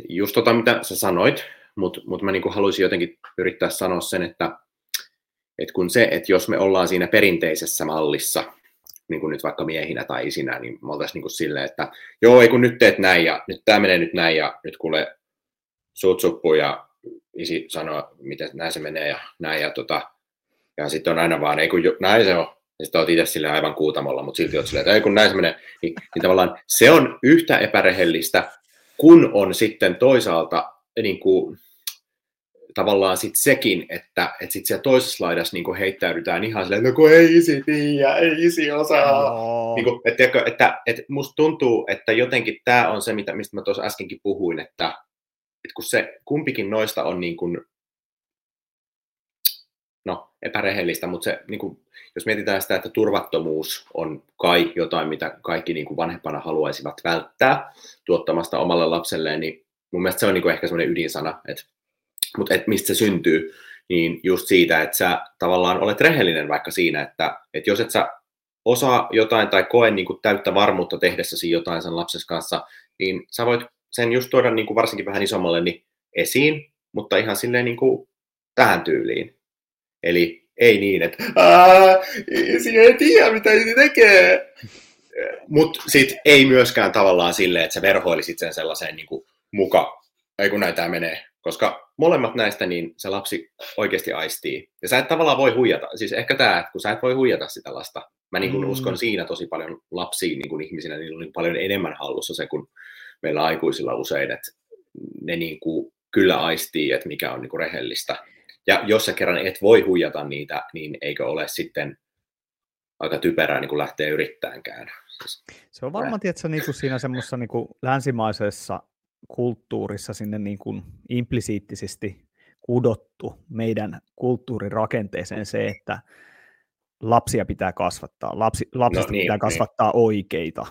just tota, mitä sä sanoit, mutta mut mä niin kuin haluaisin jotenkin yrittää sanoa sen, että että kun se, että jos me ollaan siinä perinteisessä mallissa, niin kuin nyt vaikka miehinä tai isinä, niin me oltaisiin niin kuin silleen, että joo, ei kun nyt teet näin ja nyt tämä menee nyt näin ja nyt kuule suut suppuu ja isi sanoo, miten näin se menee ja näin ja tota, ja sitten on aina vaan, ei kun näin se on, ja sitten olet itse sille aivan kuutamolla, mutta silti olet silleen, että ei kun näin se menee, niin, niin tavallaan se on yhtä epärehellistä, kun on sitten toisaalta niin kuin, tavallaan sit sekin, että, että sit siellä toisessa laidassa niin heittäydytään ihan silleen, no kun ei isi tiedä, ei isi osaa. No. Niin kuin, että, että, että, että musta tuntuu, että jotenkin tämä on se, mitä, mistä mä tuossa äskenkin puhuin, että, että kun se kumpikin noista on niin kuin, no, epärehellistä, mutta se, niin kuin, jos mietitään sitä, että turvattomuus on kai jotain, mitä kaikki niin kuin vanhempana haluaisivat välttää tuottamasta omalle lapselleen, niin mun mielestä se on niin kuin ehkä semmoinen ydinsana, että mutta et mistä se syntyy, niin just siitä, että sä tavallaan olet rehellinen vaikka siinä, että, että jos et sä osaa jotain tai koe niin kuin täyttä varmuutta tehdessäsi jotain sen lapsen kanssa, niin sä voit sen just tuoda niin kuin varsinkin vähän isommalle niin esiin, mutta ihan silleen niin kuin tähän tyyliin. Eli ei niin, että isi ei tiedä, mitä isi tekee. Mutta sitten ei myöskään tavallaan silleen, että sä verhoilisit sen sellaiseen niin kuin muka, ei kun näitä menee, koska molemmat näistä niin se lapsi oikeasti aistii. Ja sä et tavallaan voi huijata. Siis ehkä tämä, että kun sä et voi huijata sitä lasta. Mä niin kuin mm. uskon siinä tosi paljon lapsiin niin kuin ihmisinä, niin on niin paljon enemmän hallussa se kuin meillä aikuisilla usein, että ne niin kuin kyllä aistii, että mikä on niin kuin rehellistä. Ja jos sä kerran et voi huijata niitä, niin eikö ole sitten aika typerää niin kuin lähteä yrittämäänkään. Siis, se on varmaan, että niin kuin siinä semmoisessa niin kuin länsimaisessa kulttuurissa sinne niin kuin implisiittisesti kudottu meidän kulttuurirakenteeseen se, että lapsia pitää kasvattaa. Lapsi, lapsista no, niin, pitää niin. kasvattaa niin. oikeita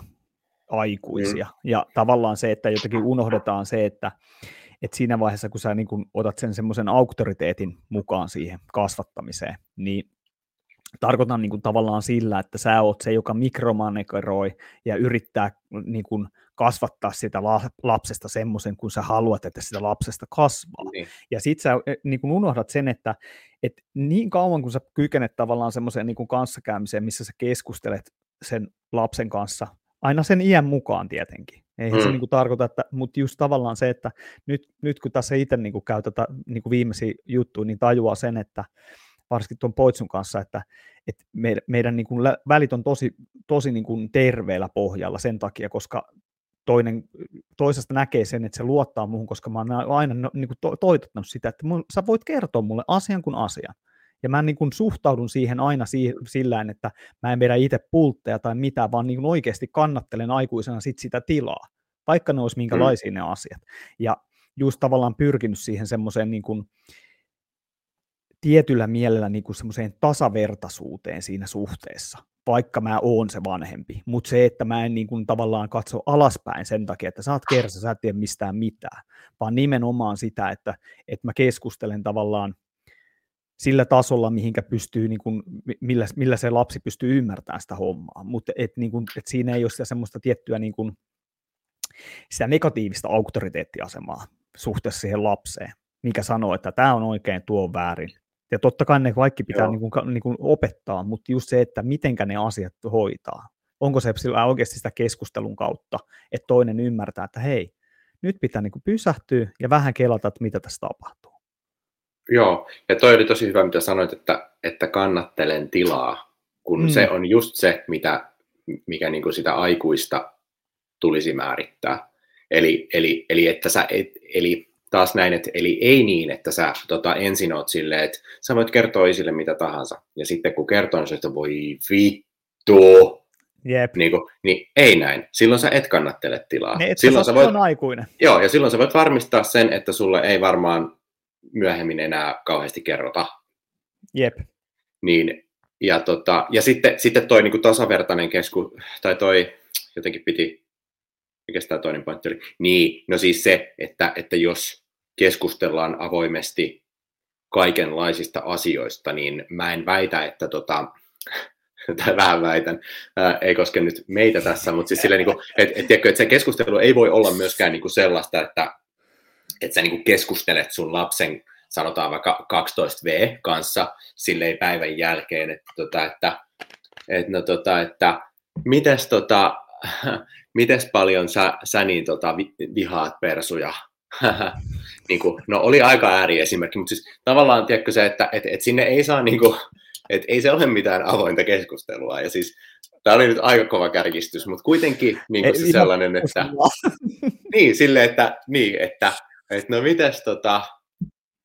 aikuisia. Mm. Ja tavallaan se, että jotenkin unohdetaan se, että, että siinä vaiheessa, kun sä niin kun otat sen semmoisen auktoriteetin mukaan siihen kasvattamiseen, niin tarkoitan niin kuin tavallaan sillä, että sä oot se, joka mikromanekeroi ja yrittää niin kuin kasvattaa sitä lapsesta semmoisen, kun sä haluat, että sitä lapsesta kasvaa. Niin. Ja sit sä eh, niin kuin unohdat sen, että, että niin kauan kun sä kykenet tavallaan semmoiseen niin kanssakäymiseen, missä sä keskustelet sen lapsen kanssa, aina sen iän mukaan tietenkin. Eihän mm. se niin kuin tarkoita, että, mutta just tavallaan se, että nyt, nyt kun tässä itse niin kuin käy tätä niin kuin viimeisiä juttuja, niin tajuaa sen, että varsinkin tuon Poitsun kanssa, että, että meidän, meidän niin kuin välit on tosi, tosi niin kuin terveellä pohjalla sen takia, koska toinen, toisesta näkee sen, että se luottaa muuhun, koska mä oon aina niin kuin to, toitottanut sitä, että mun, sä voit kertoa mulle asian kuin asian. Ja mä niin kuin suhtaudun siihen aina si- sillä että mä en vedä itse pultteja tai mitä, vaan niin kuin oikeasti kannattelen aikuisena sit sitä tilaa, vaikka ne olisi minkälaisia mm. ne asiat. Ja just tavallaan pyrkinyt siihen semmoiseen niin kuin, tietyllä mielellä niin kuin semmoiseen tasavertaisuuteen siinä suhteessa, vaikka mä oon se vanhempi. Mutta se, että mä en niin kuin tavallaan katso alaspäin sen takia, että sä oot kersa, sä et tiedä mistään mitään, vaan nimenomaan sitä, että, että mä keskustelen tavallaan sillä tasolla, mihinkä pystyy, niin kuin, millä, millä se lapsi pystyy ymmärtämään sitä hommaa. Mutta et, niin kuin, et siinä ei ole sitä semmoista tiettyä niin kuin, sitä negatiivista auktoriteettiasemaa suhteessa siihen lapseen, mikä sanoo, että tämä on oikein, tuo on väärin. Ja totta kai ne kaikki pitää niin kuin, niin kuin opettaa, mutta just se, että mitenkä ne asiat hoitaa. Onko se sillä oikeasti sitä keskustelun kautta, että toinen ymmärtää, että hei, nyt pitää niin kuin pysähtyä ja vähän kelata, että mitä tässä tapahtuu. Joo, ja toi oli tosi hyvä, mitä sanoit, että, että kannattelen tilaa, kun mm. se on just se, mitä, mikä niin kuin sitä aikuista tulisi määrittää. Eli, eli, eli, että sä et, eli taas näin, että eli ei niin, että sä tota, ensin oot silleen, että sä voit kertoa isille mitä tahansa, ja sitten kun kertoo, niin että voi vittu, Jep. Niin, kuin, niin ei näin. Silloin sä et kannattele tilaa. Ne, et silloin sä voit, on aikuinen. Joo, ja silloin sä voit varmistaa sen, että sulle ei varmaan myöhemmin enää kauheasti kerrota. Jep. Niin, ja, tota, ja sitten, sitten toi niin kuin tasavertainen kesku, tai toi jotenkin piti, mikä tämä toinen pointti oli? Niin, no siis se, että, että jos keskustellaan avoimesti kaikenlaisista asioista, niin mä en väitä, että tota, *laughs* tai vähän väitän, ää, ei koske nyt meitä tässä, mutta siis silleen, niin kuin, et, tiedätkö, että se keskustelu ei voi olla myöskään niin kuin sellaista, että, että sä niin kuin keskustelet sun lapsen, sanotaan vaikka 12V kanssa silleen päivän jälkeen, että, tota, että, että, no, tota, että mites, tota, *laughs* mites paljon sä, sä niin, tota, vihaat persuja? *laughs* niin kuin, no oli aika ääriesimerkki, mutta siis tavallaan tiedätkö se, että et, et sinne ei saa, niin kuin, et ei se ole mitään avointa keskustelua. Ja siis tämä oli nyt aika kova kärkistys, mutta kuitenkin niin kuin se sellainen, että *laughs* niin, sille, että, niin, että, että no mites tota,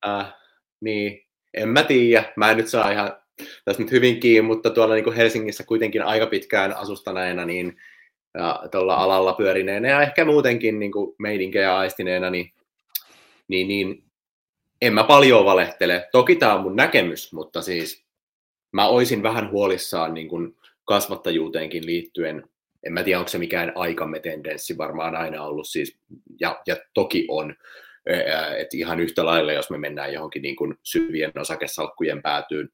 äh, niin, en mä tiedä, mä en nyt saa ihan tässä nyt hyvin kiinni, mutta tuolla niin kuin Helsingissä kuitenkin aika pitkään asustaneena, niin ja tuolla alalla pyörineenä ja ehkä muutenkin niin kuin meidinkejä aistineena, niin, niin, niin en mä paljon valehtele. Toki tämä on mun näkemys, mutta siis mä oisin vähän huolissaan niin kuin kasvattajuuteenkin liittyen. En mä tiedä, onko se mikään aikamme tendenssi, varmaan aina ollut siis, ja, ja toki on, että ihan yhtä lailla, jos me mennään johonkin niin kuin syvien osakesalkkujen päätyyn,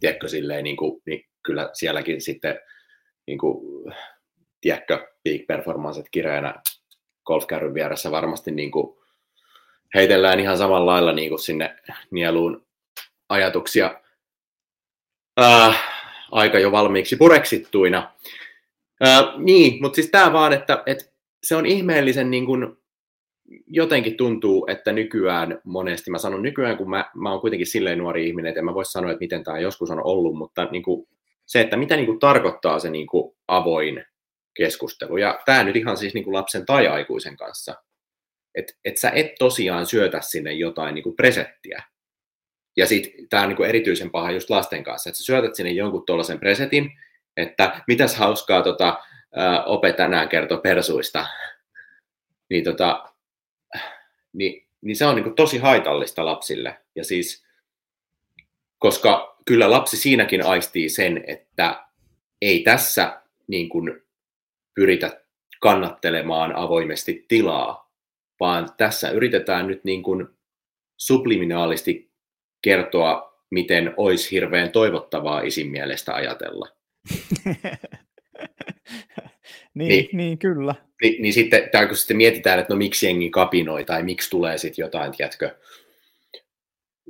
tiedätkö, silleen, niin, kuin, niin kyllä sielläkin sitten niin kuin, tiedätkö, peak performancet kirjana golfkärryn vieressä varmasti niin kuin heitellään ihan samalla lailla niin kuin sinne nieluun ajatuksia äh, aika jo valmiiksi pureksittuina. Äh, niin, mutta siis tämä vaan, että, että se on ihmeellisen niin kuin, jotenkin tuntuu, että nykyään monesti, mä sanon nykyään, kun mä, mä oon kuitenkin silleen nuori ihminen, että en mä voi sanoa, että miten tämä joskus on ollut, mutta niin kuin, se, että mitä niin kuin, tarkoittaa se niin kuin, avoin keskustelu. Ja tämä nyt ihan siis niin kuin lapsen tai aikuisen kanssa. Että et sä et tosiaan syötä sinne jotain niin kuin presettiä. Ja sitten tämä on niin kuin erityisen paha just lasten kanssa, että sä syötät sinne jonkun tuollaisen presetin, että mitäs hauskaa tota, ope tänään kertoo persuista. Niin, tota, niin, niin se on niin kuin tosi haitallista lapsille. Ja siis, koska kyllä lapsi siinäkin aistii sen, että ei tässä niin kuin pyritä kannattelemaan avoimesti tilaa, vaan tässä yritetään nyt niin kuin subliminaalisti kertoa, miten olisi hirveän toivottavaa isin mielestä ajatella. *laughs* niin, niin, niin, kyllä. Niin, niin sitten, tai kun sitten mietitään, että no miksi jengi kapinoi, tai miksi tulee sitten jotain, tiedätkö,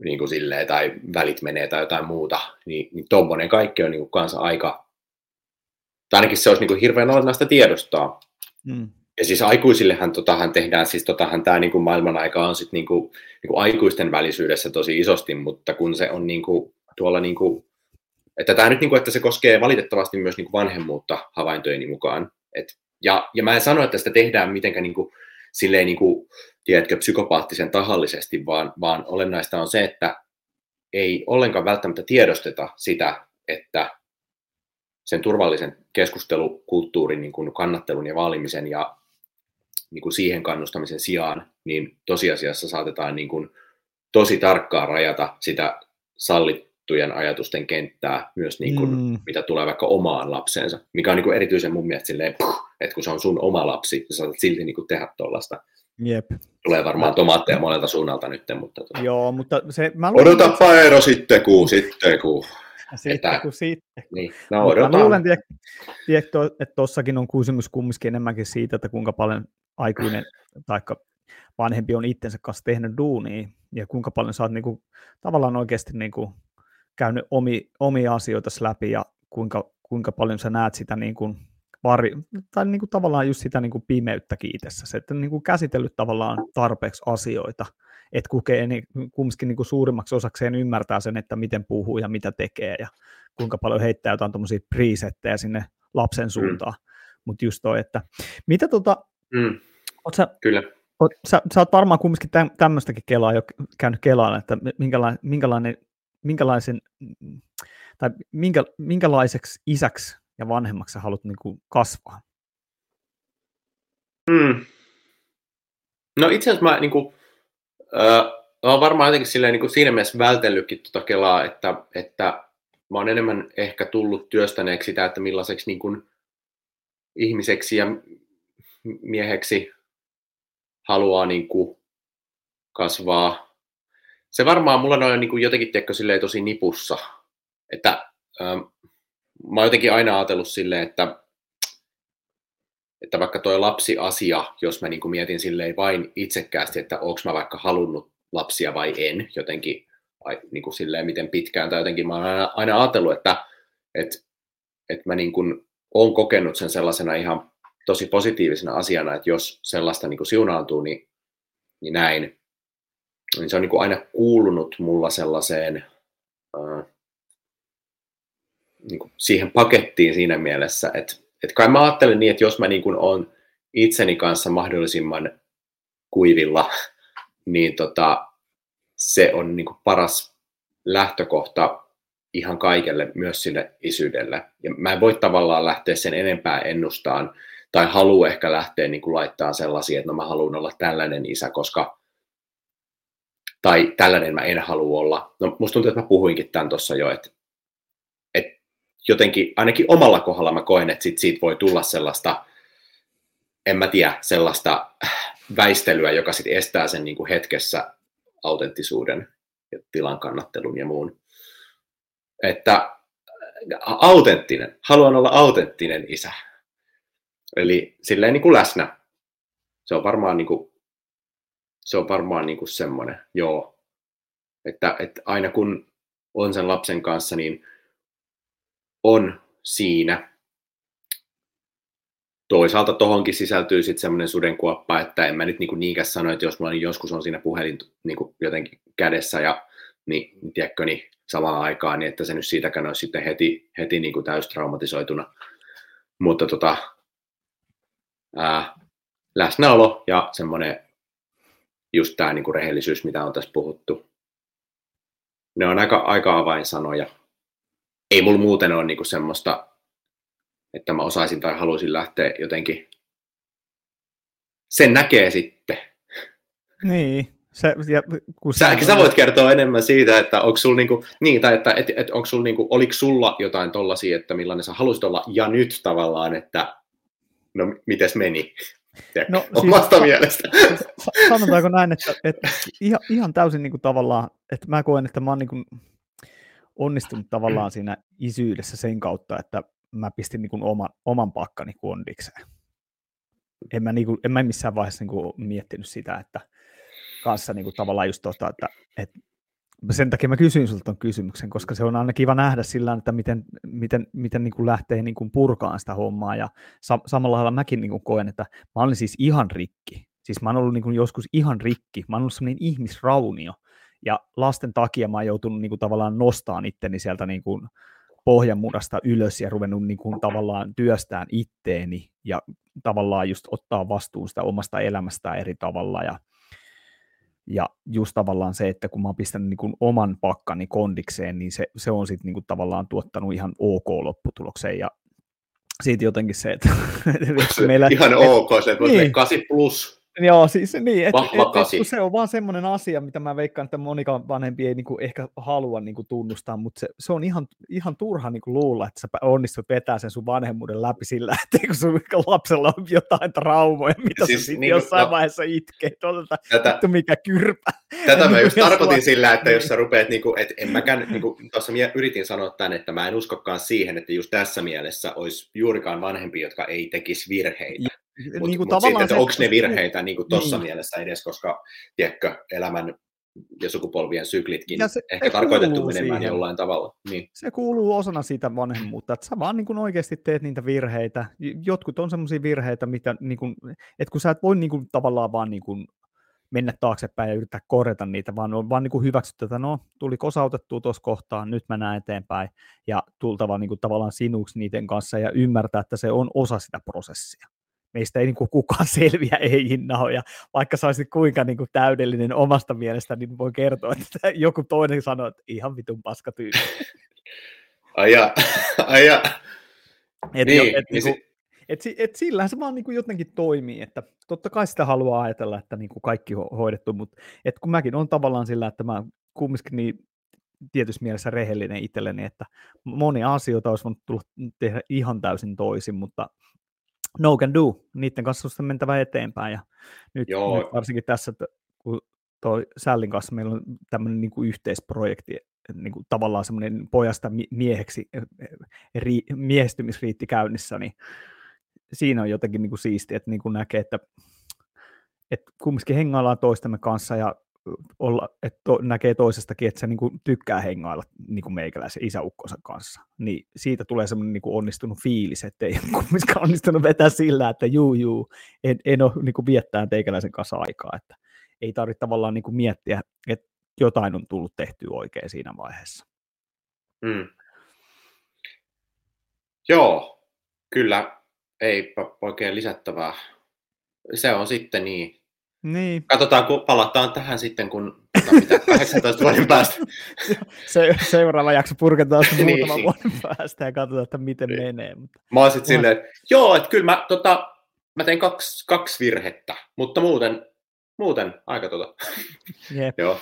niin kuin silleen, tai välit menee tai jotain muuta, niin, niin tuommoinen kaikki on niin kuin kanssa aika, tai ainakin se olisi niin kuin hirveän olennaista tiedostaa. Mm. Ja siis aikuisillehan totahan tehdään, siis totahan tämä niin kuin maailman aika on sitten niin kuin, niin kuin aikuisten välisyydessä tosi isosti, mutta kun se on niin kuin, tuolla niin kuin, että tämä nyt niin kuin, että se koskee valitettavasti myös niin kuin vanhemmuutta havaintojeni mukaan. Et, ja, ja mä en sano, että sitä tehdään mitenkään niin kuin, silleen niin kuin, tiedätkö, psykopaattisen tahallisesti, vaan, vaan olennaista on se, että ei ollenkaan välttämättä tiedosteta sitä, että sen turvallisen keskustelukulttuurin niin kuin kannattelun ja vaalimisen ja niin kuin siihen kannustamisen sijaan, niin tosiasiassa saatetaan niin kuin tosi tarkkaan rajata sitä sallittujen ajatusten kenttää myös niin kuin, mm. mitä tulee vaikka omaan lapseensa, mikä on niin kuin erityisen mun mielestä silleen, että kun se on sun oma lapsi, sä saatat silti niin kuin tehdä tuollaista. Jep. Tulee varmaan tomaatteja monelta suunnalta nyt, mutta... Tuota. Joo, mutta se... Mä luulen, Odota että... Paero sitten kun, sitten kun. Sitten että... kun sitten. Niin, no odotan. Mä luulen, että tuossakin on kysymys kumminkin enemmänkin siitä, että kuinka paljon aikuinen tai vanhempi on itsensä kanssa tehnyt duunia ja kuinka paljon sä oot niinku, tavallaan oikeasti niinku, käynyt omi, omia asioita läpi ja kuinka, kuinka paljon sä näet sitä niinku, vari, tai niinku, tavallaan just sitä niinku, pimeyttäkin itsessä, että niinku, käsitellyt tavallaan tarpeeksi asioita, että kukee niin, kumminkin niin kuin suurimmaksi osakseen ymmärtää sen, että miten puhuu ja mitä tekee ja kuinka paljon heittää jotain tuommoisia presettejä sinne lapsen mm. suuntaan. Mm. Mutta just toi, että mitä tota, mm. oot sä, Kyllä. Oot, sä, sä oot varmaan kumminkin tämmöistäkin kelaa jo käynyt kelaan, että minkälainen, minkälainen, minkälaisen, tai minkä, minkälaiseksi isäksi ja vanhemmaksi sä haluat niin kuin kasvaa? Mm. No itse asiassa mä niin kuin, Öö, olen varmaan jotenkin silleen, niin kuin siinä mielessä vältellytkin tuota Kelaa, että, että mä oon enemmän ehkä tullut työstäneeksi sitä, että millaiseksi niin kuin ihmiseksi ja mieheksi haluaa niin kuin kasvaa. Se varmaan mulla on niin kuin jotenkin teko silleen tosi nipussa, että ähm, mä oon jotenkin aina ajatellut silleen, että että vaikka tuo lapsiasia, jos mä niin kuin mietin silleen vain itsekkäästi, että onko mä vaikka halunnut lapsia vai en, jotenkin niin kuin silleen miten pitkään, tai jotenkin mä oon aina, aina ajatellut, että, että, että mä niin kuin olen kokenut sen sellaisena ihan tosi positiivisena asiana, että jos sellaista niin kuin siunaantuu, niin, niin näin. Niin se on niin kuin aina kuulunut mulla sellaiseen, äh, niin kuin siihen pakettiin siinä mielessä, että että kai mä ajattelen niin, että jos mä niin kuin on itseni kanssa mahdollisimman kuivilla, *laughs* niin tota, se on niin kuin paras lähtökohta ihan kaikelle, myös sille isyydelle. Ja mä en voi tavallaan lähteä sen enempää ennustaan, tai halua ehkä lähteä niin kuin laittaa sellaisia, että no mä haluan olla tällainen isä, koska tai tällainen mä en halua olla. No musta tuntuu, että mä puhuinkin tämän tuossa jo, että jotenkin, ainakin omalla kohdalla mä koen, että sit siitä voi tulla sellaista, en mä tiedä, sellaista väistelyä, joka sitten estää sen niin kuin hetkessä autenttisuuden ja tilan kannattelun ja muun. Että autenttinen, haluan olla autenttinen isä. Eli silleen niin kuin läsnä. Se on varmaan, niin kuin, se on varmaan niin kuin semmoinen, joo. Että, että aina kun on sen lapsen kanssa, niin on siinä. Toisaalta tohonkin sisältyy sitten semmoinen sudenkuoppa, että en mä nyt niinku niinkään sano, että jos mulla joskus on siinä puhelin niinku jotenkin kädessä ja niin, tiedätkö, niin samaan aikaan, niin että se nyt siitäkään olisi sitten heti, heti niin kuin täystraumatisoituna. Mutta tota, ää, läsnäolo ja semmoinen just tämä niin rehellisyys, mitä on tässä puhuttu, ne on aika, aika avainsanoja ei mulla muuten ole niinku semmoista, että mä osaisin tai haluaisin lähteä jotenkin. Sen näkee sitten. Niin, Se, ja, kun sä, sä, voit kertoa enemmän siitä, että onko sulla niinku, niin, tai että et, et, onko sulla niinku, oliko sulla jotain tollasia, että millainen sä halusit olla, ja nyt tavallaan, että no mites meni? No, omasta siis, mielestä. Sanotaanko näin, että, että ihan, ihan täysin niin kuin tavallaan, että mä koen, että mä oon niin kuin onnistunut tavallaan siinä isyydessä sen kautta, että mä pistin niin kuin oma, oman pakkani kondikseen. En mä, niin kuin, en mä missään vaiheessa niin kuin miettinyt sitä, että kanssa niin kuin tavallaan just tota, että, että sen takia mä kysyin sulta ton kysymyksen, koska se on aina kiva nähdä sillä että miten, miten, miten niin kuin lähtee niin kuin purkaan sitä hommaa, ja sa- samalla lailla mäkin niin kuin koen, että mä olin siis ihan rikki. Siis mä oon ollut niin kuin joskus ihan rikki, mä oon ollut sellainen ihmisraunio, ja lasten takia mä oon joutunut niin kuin tavallaan nostamaan itteni sieltä niin kuin pohjanmudasta ylös ja ruvennut niin kuin tavallaan työstään itteeni ja tavallaan just ottaa vastuun sitä omasta elämästään eri tavalla. Ja ja just tavallaan se, että kun mä oon pistänyt niin kuin oman pakkani kondikseen, niin se, se on sitten niin tavallaan tuottanut ihan ok lopputulokseen. Ja siitä jotenkin se, että... *laughs* se meillä, ihan ok, se niin, 8 plus. Joo, siis niin, että et, et, se on vaan semmoinen asia, mitä mä veikkaan, että monikaan vanhempi ei niinku ehkä halua niinku tunnustaa, mutta se, se on ihan, ihan turha niinku luulla, että sä onnistut vetää sen sun vanhemmuuden läpi sillä, että kun sun lapsella on jotain traumoja, mitä siis, sä niin, jossain no, vaiheessa itkeet, tätä, mikä kyrpä. Tätä mä just tarkoitin sillä, että jos sä rupeat, niinku, että en mäkään, niinku, tuossa yritin sanoa tämän, että mä en uskokaan siihen, että just tässä mielessä olisi juurikaan vanhempi, jotka ei tekisi virheitä. Mutta niin mut sitten, että onko ne virheitä niin tuossa niin. mielessä edes, koska tiedätkö, elämän ja sukupolvien syklitkin ja se, ehkä se tarkoitettu menemään siihen. jollain tavalla. Niin. Se kuuluu osana siitä vanhemmuutta, että sä vaan niin oikeasti teet niitä virheitä. Jotkut on semmoisia virheitä, mitä, niin kuin, että kun sä et voi niin kuin, tavallaan vaan niin kuin, mennä taaksepäin ja yrittää korjata niitä, vaan on vaan niin kuin hyväksytty, että no, tuli kosautettua tuossa kohtaa, nyt mä näen eteenpäin, ja tultava niin kuin, tavallaan sinuksi niiden kanssa ja ymmärtää, että se on osa sitä prosessia meistä ei niin kuin kukaan *laughs* selviä ei ja vaikka sä olisit kuinka niin kuin täydellinen omasta mielestä, niin voi kertoa, että joku toinen sanoo, että ihan vitun paska tyyppi. *laughs* Aja, aja. Et, niin, et, niin, niin, et, et sillähän se vaan niin kuin jotenkin toimii, että totta kai sitä haluaa ajatella, että niin kuin kaikki on hoidettu, mutta et kun mäkin on tavallaan sillä, että mä kumminkin niin tietyssä mielessä rehellinen itselleni, että monia asioita olisi voinut tulla tehdä ihan täysin toisin, mutta no can do, niiden kanssa on mentävä eteenpäin. Ja nyt, Joo. nyt varsinkin tässä, että kun toi Sällin kanssa meillä on tämmöinen niin kuin yhteisprojekti, niin kuin tavallaan semmoinen pojasta mieheksi, ri, miehestymisriitti käynnissä, niin siinä on jotenkin niin kuin siistiä, että niin kuin näkee, että, että kumminkin hengaillaan toistemme kanssa ja olla, että to, näkee toisestakin, että se niin kuin tykkää hengailla niin kuin meikäläisen isäukkonsa kanssa. Niin siitä tulee semmoinen niin kuin onnistunut fiilis, että ei kumminkaan onnistunut vetää sillä, että juu, juu, en, en ole niin kuin viettää teikäläisen kanssa aikaa. Että ei tarvitse tavallaan niin kuin miettiä, että jotain on tullut tehty oikein siinä vaiheessa. Mm. Joo, kyllä, ei oikein lisättävää. Se on sitten niin, niin. Katsotaan, kun palataan tähän sitten, kun mitä, *laughs* 18 vuoden päästä. Se, seuraava jakso purketaan sitten niin. muutaman vuoden päästä ja katsotaan, että miten niin. menee. Mutta... Mä oon sitten silleen, että joo, että kyllä mä, tota, mä tein kaksi, kaksi virhettä, mutta muuten, muuten aika tota. *laughs* Jep. joo.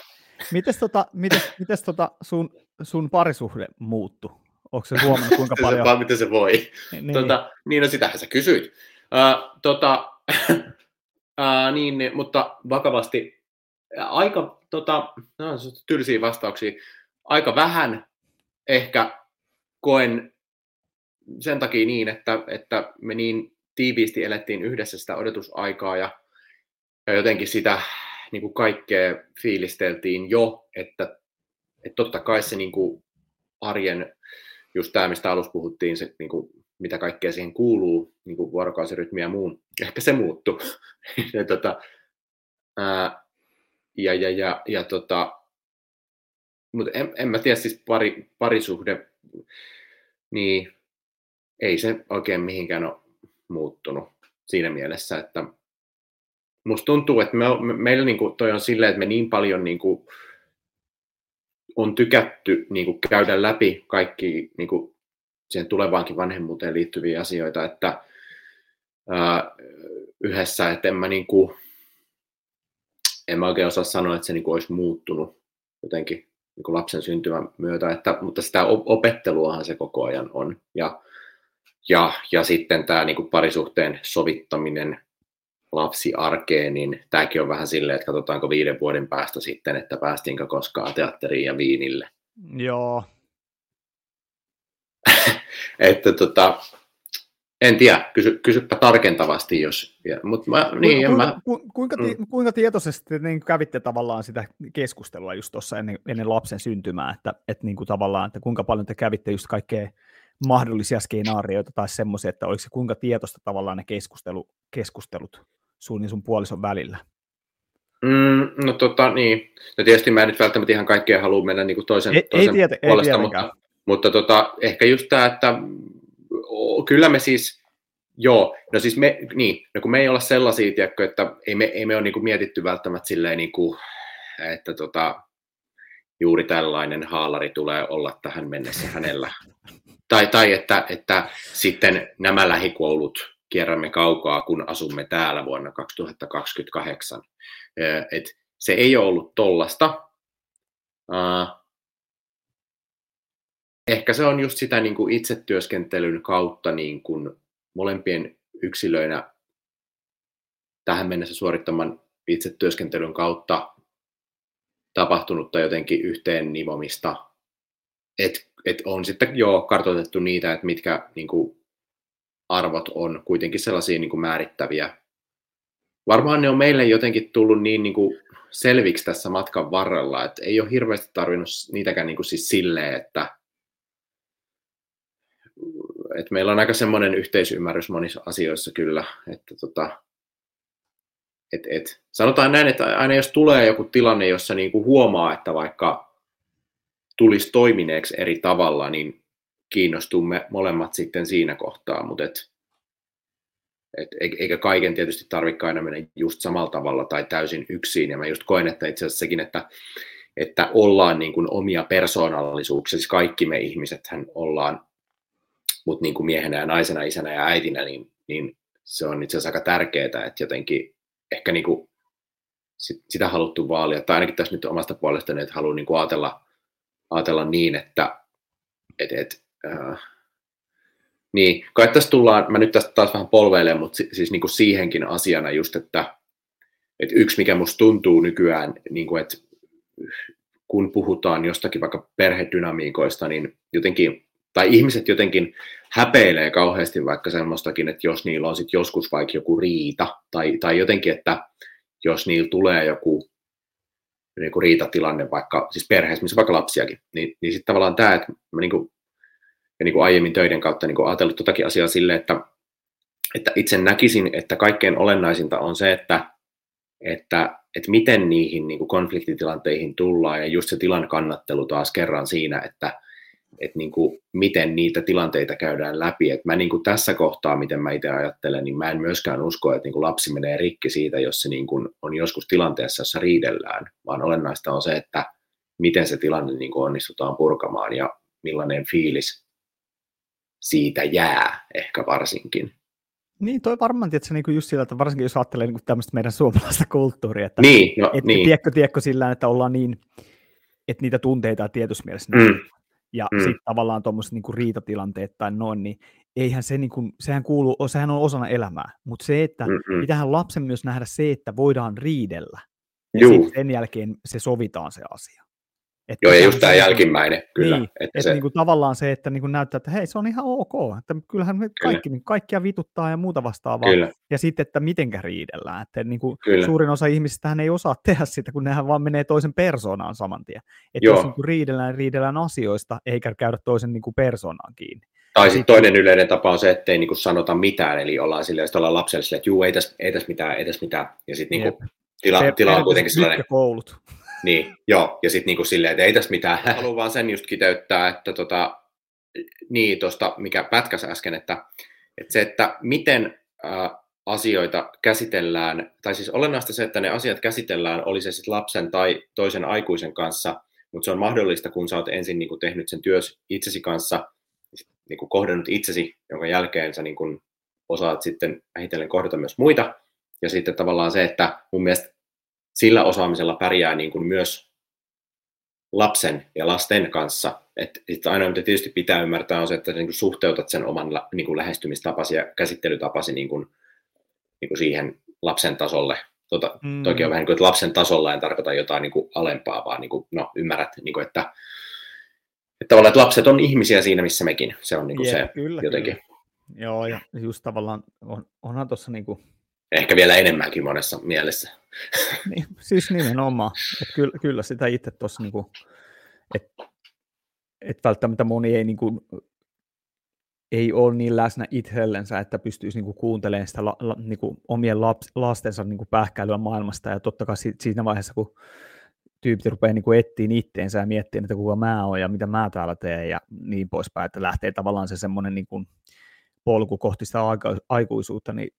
Mites, tota, mites, mites tota sun, sun parisuhde muuttu? Onko se huomannut kuinka *laughs* paljon? Vaan miten se voi. Niin, tota, niin no sitähän sä kysyit. Uh, tota, Ää, niin, mutta vakavasti aika tota, no, tylsiä vastauksia. Aika vähän ehkä koen sen takia niin, että, että me niin tiiviisti elettiin yhdessä sitä odotusaikaa ja, ja jotenkin sitä niin kuin kaikkea fiilisteltiin jo, että, että totta kai se niin kuin arjen, just tämä mistä alussa puhuttiin, se niin kuin mitä kaikkea siihen kuuluu, niin kuin vuorokausirytmi ja muun. Ehkä se muuttuu. *laughs* ja, tota, ää, ja, ja, ja, ja tota, mutta en, en mä tiedä, siis pari, parisuhde, niin ei se oikein mihinkään ole muuttunut siinä mielessä, että musta tuntuu, että me, me, meillä niinku toi on silleen, että me niin paljon niinku on tykätty niinku käydä läpi kaikki niinku siihen tulevaankin vanhemmuuteen liittyviä asioita, että ää, yhdessä, että en mä niin kuin, en mä oikein osaa sanoa, että se niin kuin olisi muuttunut jotenkin niin kuin lapsen syntymän myötä, että, mutta sitä opetteluahan se koko ajan on. Ja, ja, ja sitten tämä niin kuin parisuhteen sovittaminen lapsi arkeen, niin tämäkin on vähän silleen, että katsotaanko viiden vuoden päästä sitten, että päästiinkö koskaan teatteriin ja viinille. Joo. *laughs* että tota, en tiedä, kysy, kysypä tarkentavasti, jos... Ja, mutta mä, niin, kuinka, mä, ku, kuinka, mm. kuinka tietoisesti niin kävitte tavallaan sitä keskustelua just tuossa ennen, ennen lapsen syntymää, että, että niin kuin tavallaan, että kuinka paljon te kävitte just kaikkea mahdollisia skenaarioita tai semmoisia, että oliko se kuinka tietoista tavallaan ne keskustelu, keskustelut sun ja sun puolison välillä? Mm, no tota niin, no tietysti mä en nyt välttämättä ihan kaikkea halua mennä niin kuin toisen, ei, toisen ei tiety, puolesta, ei mutta, mutta tota, ehkä just tämä, että kyllä me siis, joo, no siis me, niin, no kun me ei olla sellaisia, tiedätkö, että ei me, ei me ole niin kuin mietitty välttämättä silleen, niin kuin, että tota, juuri tällainen haalari tulee olla tähän mennessä hänellä. Tai, tai että, että sitten nämä lähikoulut kierrämme kaukaa, kun asumme täällä vuonna 2028. Et se ei ole ollut tollasta. Ehkä se on just sitä niin kuin itsetyöskentelyn kautta niin kuin molempien yksilöinä tähän mennessä suorittaman itsetyöskentelyn kautta tapahtunutta jotenkin yhteen nivomista. Et, et on sitten jo kartoitettu niitä, että mitkä niin kuin, arvot on kuitenkin sellaisia niin kuin määrittäviä. Varmaan ne on meille jotenkin tullut niin, niin kuin selviksi tässä matkan varrella, että ei ole hirveästi tarvinnut niitäkään niin kuin siis silleen, että, että meillä on aika semmoinen yhteisymmärrys monissa asioissa kyllä, että tota, et, et, sanotaan näin, että aina jos tulee joku tilanne, jossa niin kuin huomaa, että vaikka tulisi toimineeksi eri tavalla, niin kiinnostumme molemmat sitten siinä kohtaa, mutta et, et, eikä kaiken tietysti tarvitse aina mennä just samalla tavalla tai täysin yksin, ja mä just koen, että itse asiassa sekin, että, että ollaan niin kuin omia persoonallisuuksia, siis kaikki me ihmisethän ollaan, mutta niin kuin miehenä ja naisena, isänä ja äitinä, niin, niin se on itse asiassa aika tärkeää, että jotenkin ehkä niin kuin sitä haluttu vaalia, tai ainakin tässä nyt omasta puolestani, että haluan niin kuin ajatella, ajatella niin, että et, et, äh, niin, kai tässä tullaan, mä nyt tästä taas vähän polveilen, mutta siis niin kuin siihenkin asiana just, että, että yksi mikä musta tuntuu nykyään, niin kuin, että kun puhutaan jostakin vaikka perhedynamiikoista, niin jotenkin, tai ihmiset jotenkin häpeilee kauheasti vaikka semmoistakin, että jos niillä on sitten joskus vaikka joku riita, tai, tai jotenkin, että jos niillä tulee joku niin kuin riitatilanne vaikka, siis perheessä, missä vaikka lapsiakin, niin, niin sitten tavallaan tämä, että mä niin kuin ja niin kuin aiemmin töiden kautta niin kuin ajatellut totakin asiaa sille, että, että itse näkisin, että kaikkein olennaisinta on se, että, että, että miten niihin niin kuin konfliktitilanteihin tullaan ja just se tilan kannattelu taas kerran siinä, että, että niin kuin, miten niitä tilanteita käydään läpi. että mä niin kuin tässä kohtaa, miten mä itse ajattelen, niin mä en myöskään usko, että niin kuin lapsi menee rikki siitä, jos se niin kuin on joskus tilanteessa, jossa riidellään, vaan olennaista on se, että miten se tilanne niin kuin onnistutaan purkamaan ja millainen fiilis siitä jää ehkä varsinkin. Niin, toi varmaan tietysti niin just sillä, että varsinkin jos ajattelee niin tämmöistä meidän suomalaista kulttuuria, että niin, no, et, niin. tiedätkö, tiedätkö sillä, että ollaan niin, että niitä tunteita tietyssä mielessä mm. Ja mm. sitten tavallaan tuommoiset niin riitatilanteet tai noin, niin eihän se, niin kuin, sehän kuuluu, sehän on osana elämää, mutta se, että Mm-mm. pitähän lapsen myös nähdä se, että voidaan riidellä, ja sen jälkeen se sovitaan se asia. Että Joo, ja just tämä jälkimmäinen, kyllä. Niin, että, että se... niin kuin tavallaan se, että niin kuin näyttää, että hei, se on ihan ok, että kyllähän me kaikki, kyllä. niin kaikkia vituttaa ja muuta vastaavaa. Kyllä. Ja sitten, että mitenkä riidellään. Että niin kuin suurin osa ihmisistä ei osaa *laughs* tehdä sitä, kun nehän vaan menee toisen persoonaan saman tien. Että Joo. jos niin kuin riidellään, riidellään asioista, eikä käydä toisen niin kuin persoonaan kiinni. Tai sitten toinen yleinen tapa on se, että ei niin kuin sanota mitään, eli ollaan silleen, että ollaan lapselle silleen, että juu, ei tässä, ei tässä mitään, ei tässä mitään. Ja sitten niin tila, tila on kuitenkin sellainen... koulut. Niin, joo, ja sitten niinku silleen, että ei tässä mitään. Haluan vaan sen just kiteyttää, että tota, niin tuosta, mikä pätkäs äsken, että, että se, että miten ä, asioita käsitellään, tai siis olennaista se, että ne asiat käsitellään, oli se sitten lapsen tai toisen aikuisen kanssa, mutta se on mahdollista, kun sä oot ensin niin kuin tehnyt sen työs itsesi kanssa, niin kuin kohdannut itsesi, jonka jälkeen sä niin kuin osaat sitten vähitellen kohdata myös muita. Ja sitten tavallaan se, että mun mielestä sillä osaamisella pärjää niin kuin myös lapsen ja lasten kanssa. Et, et aina mitä tietysti pitää ymmärtää on se, että niin kuin suhteutat sen oman niin kuin lähestymistapasi ja käsittelytapasi niin kuin, niin kuin siihen lapsen tasolle. Tota, mm. Toki on vähän niin kuin, että lapsen tasolla en tarkoita jotain niin kuin alempaa, vaan niin kuin, no, ymmärrät, niin kuin, että, että tavallaan että lapset on ihmisiä siinä, missä mekin. Se on niin kuin yeah, se kyllä, jotenkin. Kyllä. Joo, ja just tavallaan on, onhan tuossa niin kuin... Ehkä vielä enemmänkin monessa mielessä. *laughs* niin, siis nimenomaan. Että kyllä, kyllä sitä itse tuossa, niin kuin, että et välttämättä moni ei, niin kuin, ei ole niin läsnä itsellensä, että pystyisi niin kuin, kuuntelemaan sitä la, la, niin kuin, omien laps, lastensa niin kuin, pähkäilyä maailmasta. Ja totta kai siinä vaiheessa, kun tyypit rupeaa niin etsiä itteensä ja miettimään, että kuka mä oon ja mitä mä täällä teen ja niin poispäin, että lähtee tavallaan se semmoinen niin kuin, polku kohti sitä aikuisuutta, niin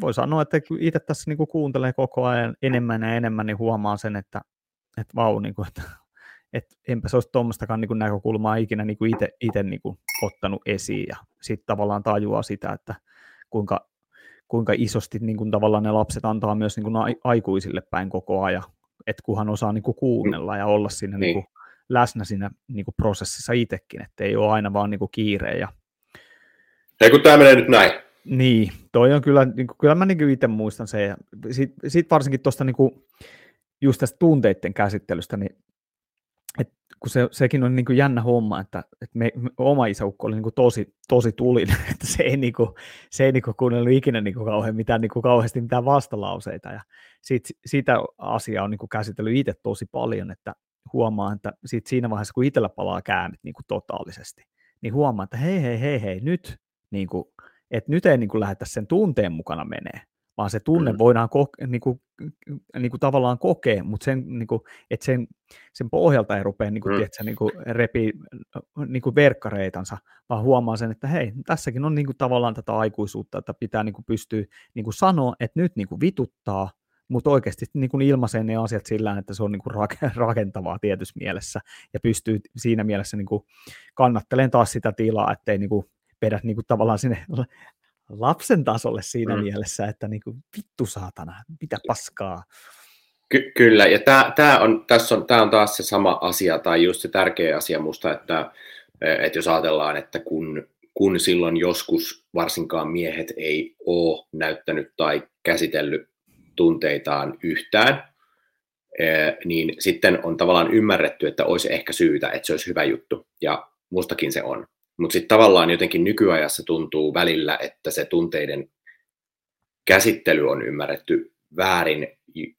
voi sanoa, että itse tässä niin kuin kuuntelee koko ajan enemmän ja enemmän, niin huomaa sen, että, että vau, niin kuin, että, että enpä se olisi tuommoistakaan niin näkökulmaa ikinä niin kuin itse, itse niin kuin ottanut esiin ja sitten tavallaan tajuaa sitä, että kuinka, kuinka isosti niin kuin tavallaan ne lapset antaa myös niin kuin aikuisille päin koko ajan, että kunhan osaa niin kuin kuunnella ja olla siinä niin. Niin kuin läsnä siinä niin kuin prosessissa itsekin, että ei ole aina vaan niin kuin kiire ja ei kun tämä menee nyt näin. Niin, toi on kyllä, niin kuin, kyllä mä niin itse muistan. Ja sitten sit varsinkin tuosta niin just tästä tunteiden käsittelystä, niin et kun se, sekin on niin kuin jännä homma, että, että me, me, oma isäukko oli niin kuin tosi, tosi tulinen, *laughs* että se ei, niin kuin, se ei niin kuin kuunnellut ikinä niin kuin kauhean mitään, niin kuin kauheasti mitään vastalauseita, ja sit, sitä asiaa on niin kuin käsitellyt itse tosi paljon, että huomaa, että sit siinä vaiheessa, kun itsellä palaa käännit niin kuin totaalisesti, niin huomaa, että hei, hei, hei, hei, nyt, niin kuin, että nyt ei niin kuin lähdetä sen tunteen mukana menee, vaan se tunne mm. voidaan ko- niin kuin, niin kuin tavallaan kokea, mutta sen, niin kuin, että sen, sen pohjalta ei rupea niin kuin, mm. tiedätkö, niin kuin repii niin kuin verkkareitansa, vaan huomaa sen, että hei, tässäkin on niin kuin, tavallaan tätä aikuisuutta, että pitää niin kuin, pystyä niin kuin sanoa, että nyt niin kuin, vituttaa, mutta oikeasti niin kuin ilmaisee ne asiat sillä että se on niin kuin rakentavaa tietyssä mielessä ja pystyy siinä mielessä niin kuin kannattelemaan taas sitä tilaa, ettei niin kuin vedät niin kuin tavallaan sinne lapsen tasolle siinä mm. mielessä, että niin kuin, vittu saatana, mitä paskaa. Ky- kyllä, ja tämä, tämä, on, tässä on, on taas se sama asia, tai just se tärkeä asia musta, että, että jos ajatellaan, että kun, kun silloin joskus varsinkaan miehet ei ole näyttänyt tai käsitellyt tunteitaan yhtään, niin sitten on tavallaan ymmärretty, että olisi ehkä syytä, että se olisi hyvä juttu, ja mustakin se on. Mutta sitten tavallaan jotenkin nykyajassa tuntuu välillä, että se tunteiden käsittely on ymmärretty väärin,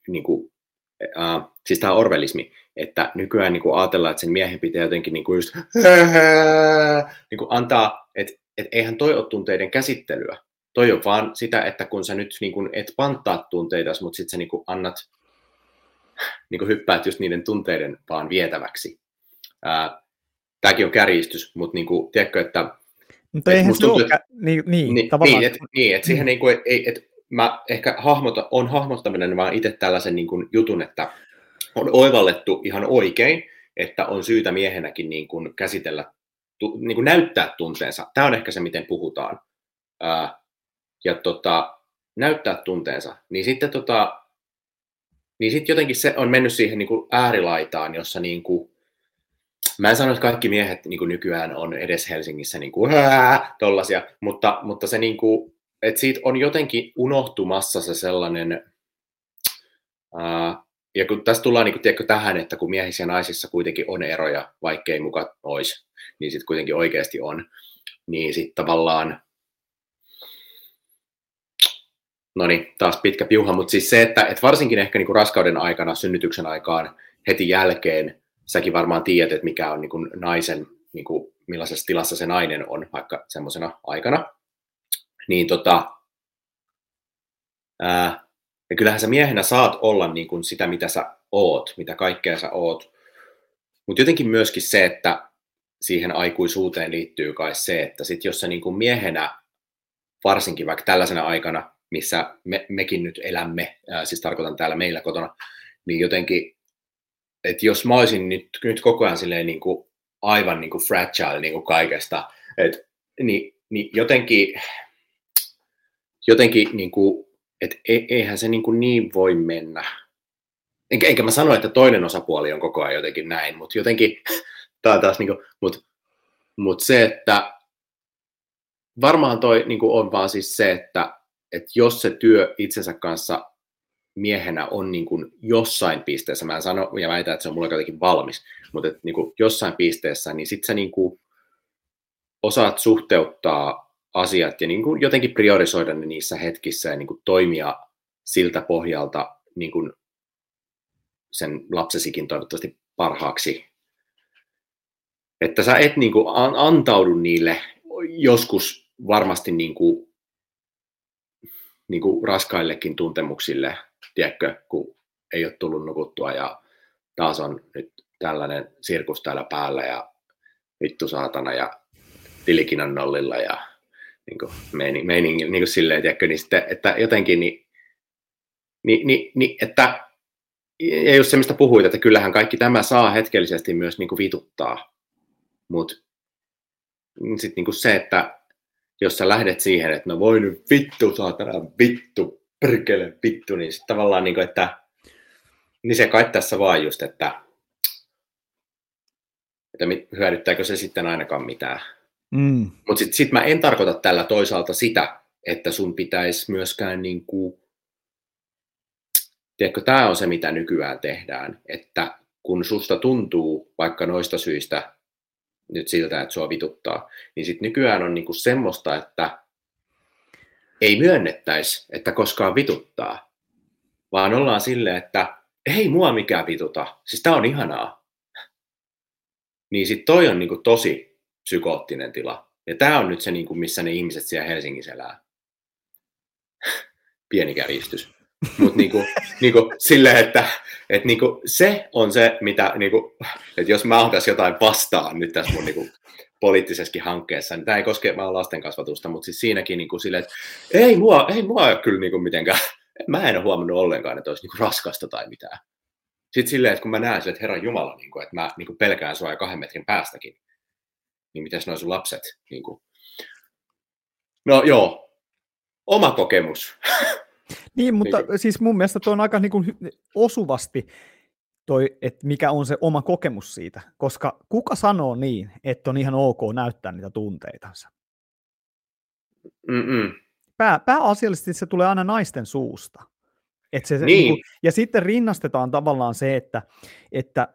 niin kuin, äh, siis tämä orvelismi, että nykyään niin kuin ajatellaan, että sen miehen pitää jotenkin niin kuin just, *laughs* niin kuin antaa, että et eihän toi ole tunteiden käsittelyä. Toi on vaan sitä, että kun sä nyt niin kuin et panttaa tunteita, mutta sitten sä niin kuin annat, niin kuin hyppäät just niiden tunteiden vaan vietäväksi. Ää, tämäkin on kärjistys, mutta niin kuin, tiedätkö, että... Mutta et eihän se tuntuu, ole, niin, niin, niin, tavallaan... Niin, että niin, et siihen niin kuin, et, et, mä ehkä hahmota, on hahmottaminen vaan itse tällaisen niin kuin jutun, että on oivallettu ihan oikein, että on syytä miehenäkin niin kuin käsitellä, tu, niin kuin näyttää tunteensa. Tämä on ehkä se, miten puhutaan. Ää, ja tota, näyttää tunteensa. Niin sitten tota, niin sitten jotenkin se on mennyt siihen niin kuin äärilaitaan, jossa niin kuin Mä en sano, että kaikki miehet niin kuin nykyään on edes Helsingissä niin kuin, tollasia, mutta, mutta se niin kuin, että siitä on jotenkin unohtumassa se sellainen, ää, ja kun tässä tullaan niin kuin, tiedätkö, tähän, että kun miehissä ja naisissa kuitenkin on eroja, vaikkei muka olisi, niin sitten kuitenkin oikeasti on, niin sitten tavallaan, no niin, taas pitkä piuha, mutta siis se, että, että varsinkin ehkä niin kuin raskauden aikana, synnytyksen aikaan, heti jälkeen, säkin varmaan tiedät, että mikä on niin kuin naisen, niin kuin millaisessa tilassa se nainen on vaikka semmoisena aikana. Niin tota, ää, ja kyllähän sä miehenä saat olla niin kuin sitä, mitä sä oot, mitä kaikkea sä oot. Mutta jotenkin myöskin se, että siihen aikuisuuteen liittyy kai se, että sit jos sä niin kuin miehenä, varsinkin vaikka tällaisena aikana, missä me, mekin nyt elämme, ää, siis tarkoitan täällä meillä kotona, niin jotenkin että jos mä olisin nyt, nyt koko ajan silleen niin kuin, aivan niin kuin fragile niin kuin kaikesta, et, niin, niin jotenkin, jotenkin niin kuin, että e, eihän se niin, kuin niin voi mennä. enkä, enkä mä sano, että toinen osapuoli on koko ajan jotenkin näin, mutta jotenkin, tämä taas niin kuin, mutta, mutta se, että varmaan toi niin kuin on vaan siis se, että, että jos se työ itsensä kanssa miehenä on niin kuin jossain pisteessä, mä en sano ja väitän, että se on mulle jotenkin valmis, mutta että niin kuin jossain pisteessä, niin sitten sä niin kuin osaat suhteuttaa asiat ja niin kuin jotenkin priorisoida ne niissä hetkissä ja niin kuin toimia siltä pohjalta niin kuin sen lapsesikin toivottavasti parhaaksi. Että sä et niin kuin antaudu niille joskus varmasti niin kuin, niin kuin raskaillekin tuntemuksille, tiedätkö, kun ei ole tullut nukuttua ja taas on nyt tällainen sirkus täällä päällä ja vittu saatana ja tilikin on nollilla ja niin kuin meining, meining, niin kuin silleen, tiedätkö, niin sitten, että jotenkin niin, niin, niin, niin että ja just se, mistä puhuit, että kyllähän kaikki tämä saa hetkellisesti myös niin kuin vituttaa, mutta sitten niin se, että jos sä lähdet siihen, että no voi nyt vittu, saatana vittu, perkele vittu, niin sitten tavallaan niin kuin, että niin se kai tässä vaan just, että, että hyödyttääkö se sitten ainakaan mitään. Mm. Mutta sitten sit mä en tarkoita tällä toisaalta sitä, että sun pitäisi myöskään niin kuin, tiedätkö, tämä on se, mitä nykyään tehdään, että kun susta tuntuu vaikka noista syistä nyt siltä, että sua vituttaa, niin sitten nykyään on niinku semmoista, että ei myönnettäisi, että koskaan vituttaa, vaan ollaan silleen, että ei mua mikään vituta, siis tää on ihanaa. Niin sitten toi on niinku tosi psykoottinen tila. Ja tämä on nyt se, niinku, missä ne ihmiset siellä Helsingissä elää. Pieni kärjistys. Mutta niinku, niinku, silleen, että et niinku, se on se, mitä, niinku, että jos mä otan jotain vastaan nyt tässä mun niinku, poliittisessakin hankkeessa, niin tämä ei koske vaan lasten kasvatusta, mutta siis siinäkin niinku, silleen, että ei mua, ei mua ole kyllä niinku, mitenkään, mä en ole huomannut ollenkaan, että olisi niinku, raskasta tai mitään. Sitten silleen, että kun mä näen sille, että Herran Jumala, niinku, että mä niinku, pelkään sua ja kahden metrin päästäkin, niin mitäs noin sun lapset? Niinku. No joo, oma kokemus. *laughs* Niin, mutta niin. siis mun mielestä tuo on aika niin kuin osuvasti toi, että mikä on se oma kokemus siitä, koska kuka sanoo niin, että on ihan ok näyttää niitä tunteitansa? Pää, pääasiallisesti se tulee aina naisten suusta. Et se, niin. Niin kuin, ja sitten rinnastetaan tavallaan se, että, että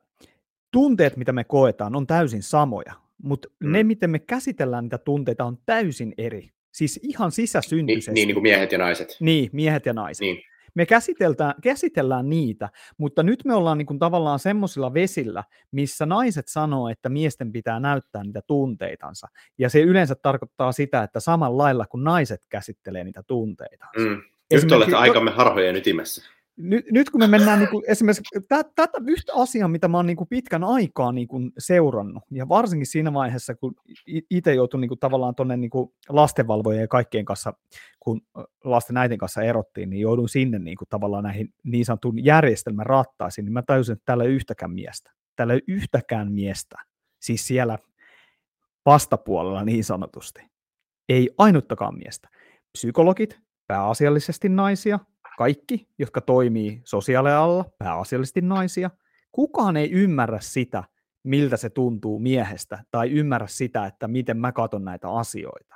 tunteet, mitä me koetaan, on täysin samoja, mutta mm. ne, miten me käsitellään niitä tunteita, on täysin eri. Siis ihan sisäsyntyisesti. Niin, niin, niin kuin miehet ja naiset. Niin, miehet ja naiset. Niin. Me käsitellään, käsitellään niitä, mutta nyt me ollaan niin kuin tavallaan semmoisilla vesillä, missä naiset sanoo, että miesten pitää näyttää niitä tunteitansa. Ja se yleensä tarkoittaa sitä, että samalla lailla kuin naiset käsittelee niitä tunteitansa. Mm. Nyt olet aikamme harhojen ytimessä nyt, nyt kun me mennään niin kuin, esimerkiksi tätä yhtä asiaa, mitä mä oon niin kuin pitkän aikaa niin kuin seurannut, ja varsinkin siinä vaiheessa, kun itse joutui niin kuin, tavallaan tuonne niin lastenvalvojien ja kaikkien kanssa, kun lasten äitin kanssa erottiin, niin joudun sinne niin kuin, tavallaan näihin niin sanotun järjestelmän rattaisiin, niin mä tajusin, että täällä ei yhtäkään miestä. Täällä ei yhtäkään miestä. Siis siellä vastapuolella niin sanotusti. Ei ainuttakaan miestä. Psykologit, pääasiallisesti naisia, kaikki, jotka toimii sosiaalialalla, pääasiallisesti naisia, kukaan ei ymmärrä sitä, miltä se tuntuu miehestä, tai ymmärrä sitä, että miten mä katson näitä asioita.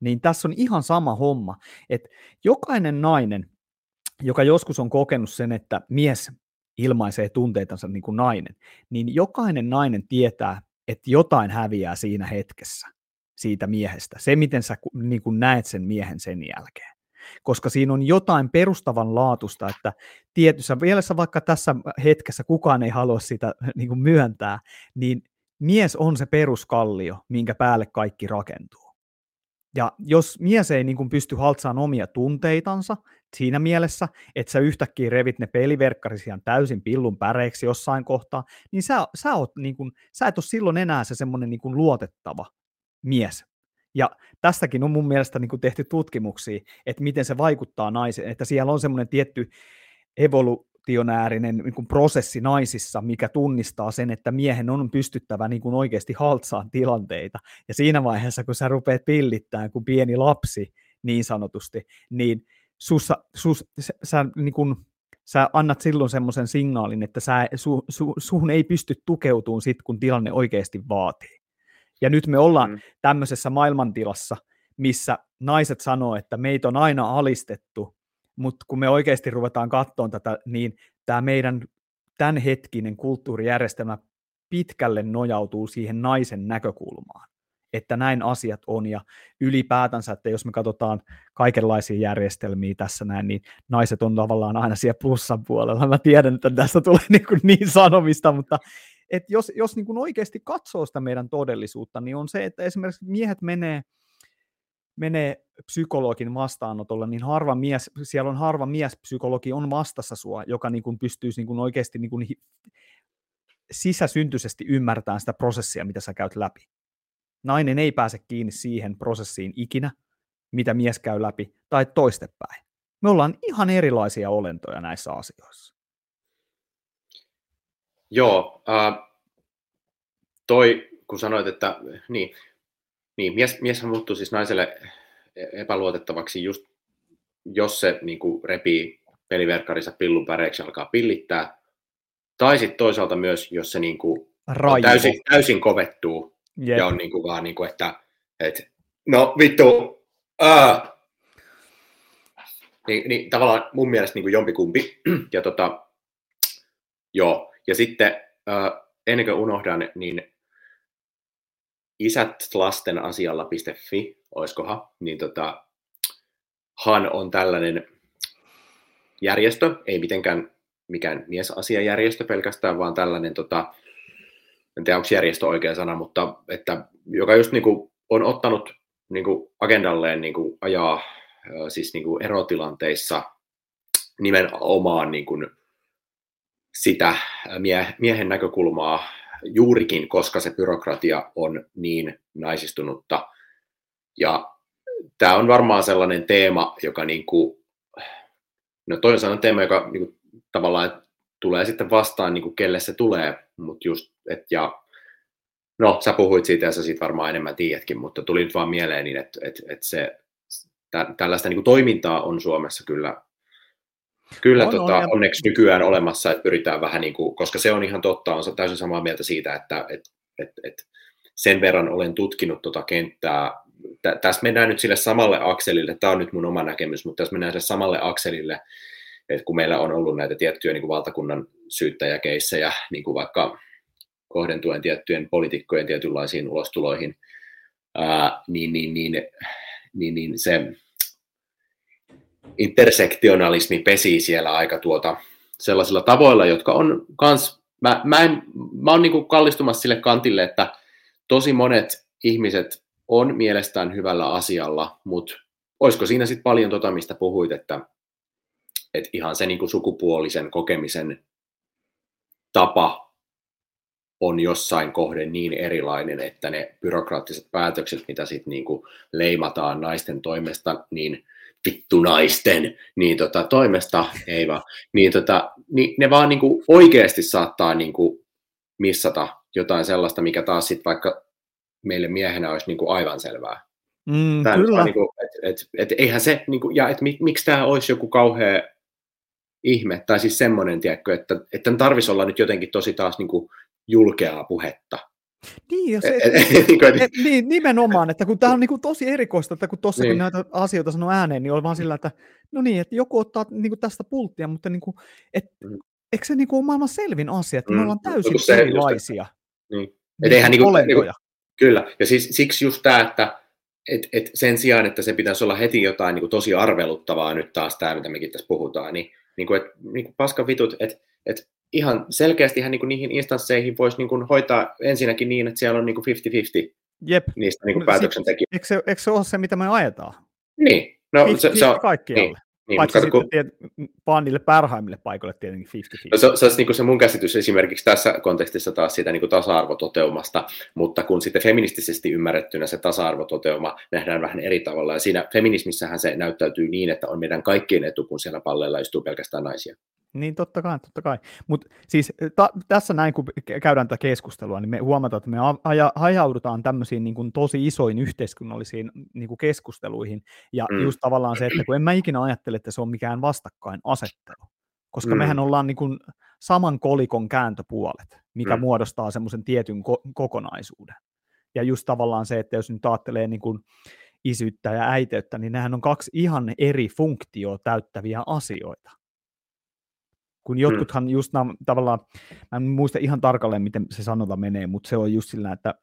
Niin tässä on ihan sama homma, että jokainen nainen, joka joskus on kokenut sen, että mies ilmaisee tunteitansa niin kuin nainen, niin jokainen nainen tietää, että jotain häviää siinä hetkessä siitä miehestä. Se, miten sä niin kuin näet sen miehen sen jälkeen koska siinä on jotain perustavanlaatusta, että tietyssä mielessä vaikka tässä hetkessä kukaan ei halua sitä *laughs* niin kuin myöntää, niin mies on se peruskallio, minkä päälle kaikki rakentuu. Ja jos mies ei niin kuin pysty haltsaan omia tunteitansa siinä mielessä, että sä yhtäkkiä revit ne peliverkkarisi ihan täysin pillun päreiksi jossain kohtaa, niin sä, sä, oot, niin kuin, sä et ole silloin enää se semmoinen niin luotettava mies ja tästäkin on mun mielestä niin kuin tehty tutkimuksia, että miten se vaikuttaa naiseen, että siellä on semmoinen tietty evolutionäärinen niin kuin prosessi naisissa, mikä tunnistaa sen, että miehen on pystyttävä niin kuin oikeasti haltsaan tilanteita. Ja siinä vaiheessa, kun sä rupeat pillittämään kuin pieni lapsi niin sanotusti, niin sussa, sus, sä, sä niin kuin sä annat silloin semmoisen signaalin, että sä, su, su, suhun ei pysty tukeutumaan sit, kun tilanne oikeasti vaatii. Ja nyt me ollaan mm. tämmöisessä maailmantilassa, missä naiset sanoo, että meitä on aina alistettu, mutta kun me oikeasti ruvetaan katsomaan tätä, niin tämä meidän tämänhetkinen kulttuurijärjestelmä pitkälle nojautuu siihen naisen näkökulmaan, että näin asiat on, ja ylipäätänsä, että jos me katsotaan kaikenlaisia järjestelmiä tässä näin, niin naiset on tavallaan aina siellä plussan puolella. Mä tiedän, että tästä tulee niin, kuin niin sanomista, mutta et jos, jos niin kuin oikeasti katsoo sitä meidän todellisuutta, niin on se, että esimerkiksi miehet menee, menee psykologin vastaanotolla, niin harva mies, siellä on harva miespsykologi on vastassa sua, joka niin kuin pystyisi niin kuin oikeasti niin kuin sisäsyntyisesti ymmärtämään sitä prosessia, mitä sä käyt läpi. Nainen ei pääse kiinni siihen prosessiin ikinä, mitä mies käy läpi, tai toistepäin. Me ollaan ihan erilaisia olentoja näissä asioissa. Joo, äh, toi, kun sanoit, että niin, niin mies, mieshän muuttuu siis naiselle epäluotettavaksi just, jos se niin kuin repii peliverkkarissa pillun päreiksi alkaa pillittää, tai sitten toisaalta myös, jos se niin kuin täysin, täysin kovettuu Jep. ja on niin kuin vaan, niin kuin, että et, no vittu, ää. Niin, niin, tavallaan mun mielestä niin kuin jompikumpi. *clears throat* ja tota, joo, ja sitten ennen kuin unohdan, niin isät lasten asialla.fi, oiskohan, niin tota, Han on tällainen järjestö, ei mitenkään mikään miesasiajärjestö pelkästään, vaan tällainen, tota, en tiedä onko järjestö oikea sana, mutta että, joka just niin kuin, on ottanut niin kuin agendalleen niin kuin, ajaa siis niin kuin erotilanteissa nimenomaan niin kuin, sitä mie- miehen näkökulmaa juurikin, koska se byrokratia on niin naisistunutta. Ja tämä on varmaan sellainen teema, joka niin kuin, no toi on sellainen teema, joka niin kuin, tavallaan tulee sitten vastaan, niin kuin kelle se tulee, mutta just, et, ja no sä puhuit siitä ja sä siitä varmaan enemmän tiedätkin, mutta tuli nyt vaan mieleen, niin että et, et se, tä, tällaista niin kuin toimintaa on Suomessa kyllä Kyllä, on, tota, on, onneksi nykyään olemassa, että pyritään vähän niin kuin, koska se on ihan totta, on täysin samaa mieltä siitä, että et, et, et sen verran olen tutkinut tuota kenttää. Tä, tässä mennään nyt sille samalle akselille, tämä on nyt mun oma näkemys, mutta tässä mennään sille samalle akselille, että kun meillä on ollut näitä tiettyjä niin kuin valtakunnan syyttäjäkeissejä, niin kuin vaikka kohdentuen tiettyjen poliitikkojen tietynlaisiin ulostuloihin, ää, niin, niin, niin, niin, niin se intersektionalismi pesii siellä aika tuota sellaisilla tavoilla, jotka on kans, mä, mä, en, mä oon niin kallistumassa sille kantille, että tosi monet ihmiset on mielestään hyvällä asialla, mutta olisiko siinä sitten paljon tota, mistä puhuit, että, että ihan se niin kuin sukupuolisen kokemisen tapa on jossain kohden niin erilainen, että ne byrokraattiset päätökset, mitä sitten niin leimataan naisten toimesta, niin vittu naisten niin tota, toimesta, ei vaan, niin, tota, niin ne vaan niin kuin oikeasti saattaa niin kuin missata jotain sellaista, mikä taas sitten vaikka meille miehenä olisi niin kuin aivan selvää. Mm, kyllä. Niin kuin, et, et, et, eihän se, niin kuin, ja et, mik, miksi tämä olisi joku kauhea ihme, tai siis semmoinen, tiedätkö, että, että tarvitsisi olla nyt jotenkin tosi taas niin kuin julkeaa puhetta. Niin, se, *laughs* niinku, et, niin, nimenomaan, että kun tämä on niin kuin tosi erikoista, että kun tuossa niin. kun näitä asioita sanoo ääneen, niin on vaan sillä, että no niin, että joku ottaa niin kuin tästä pulttia, mutta niin kuin, et, mm. eikö se niin kuin ole maailman selvin asia, että mm. me ollaan täysin se, erilaisia niin. niin. Et eihän niin kuin, niin kuin, kyllä, ja siis, siksi just tämä, että et, et sen sijaan, että se pitäisi olla heti jotain niin kuin tosi arveluttavaa nyt taas tämä, mitä mekin tässä puhutaan, niin, niin kuin, et, niin kuin paska vitut, että et, ihan selkeästi ihan niin niihin instansseihin voisi niin hoitaa ensinnäkin niin, että siellä on niin 50-50 Jep. niistä niin päätöksentekijöistä. Eikö se, eikö se ole se, mitä me ajetaan? Niin. No, se, se on, kaikkialle. Niin. Niin, Paitsi sitten kun... tiet, vaan niille parhaimmille paikoille tietenkin 50-50. No, se, se olisi niin se mun käsitys esimerkiksi tässä kontekstissa taas siitä niin tasa-arvototeumasta, mutta kun sitten feministisesti ymmärrettynä se tasa-arvototeuma nähdään vähän eri tavalla, ja siinä feminismissähän se näyttäytyy niin, että on meidän kaikkien etu, kun siellä palleilla istuu pelkästään naisia. Niin totta kai, totta kai. Mutta siis ta- tässä näin, kun käydään tätä keskustelua, niin me huomataan, että me aja- hajaudutaan tämmöisiin niin kuin tosi isoin yhteiskunnallisiin niin kuin keskusteluihin. Ja mm. just tavallaan se, että kun en mä ikinä ajattele, että se on mikään vastakkainasettelu, koska mm. mehän ollaan niin kuin saman kolikon kääntöpuolet, mikä mm. muodostaa semmoisen tietyn ko- kokonaisuuden. Ja just tavallaan se, että jos nyt ajattelee niin kuin isyyttä ja äiteyttä, niin nehän on kaksi ihan eri funktioa täyttäviä asioita. Kun mm. jotkuthan just nämä, tavallaan, mä en muista ihan tarkalleen, miten se sanota menee, mutta se on just sillä, että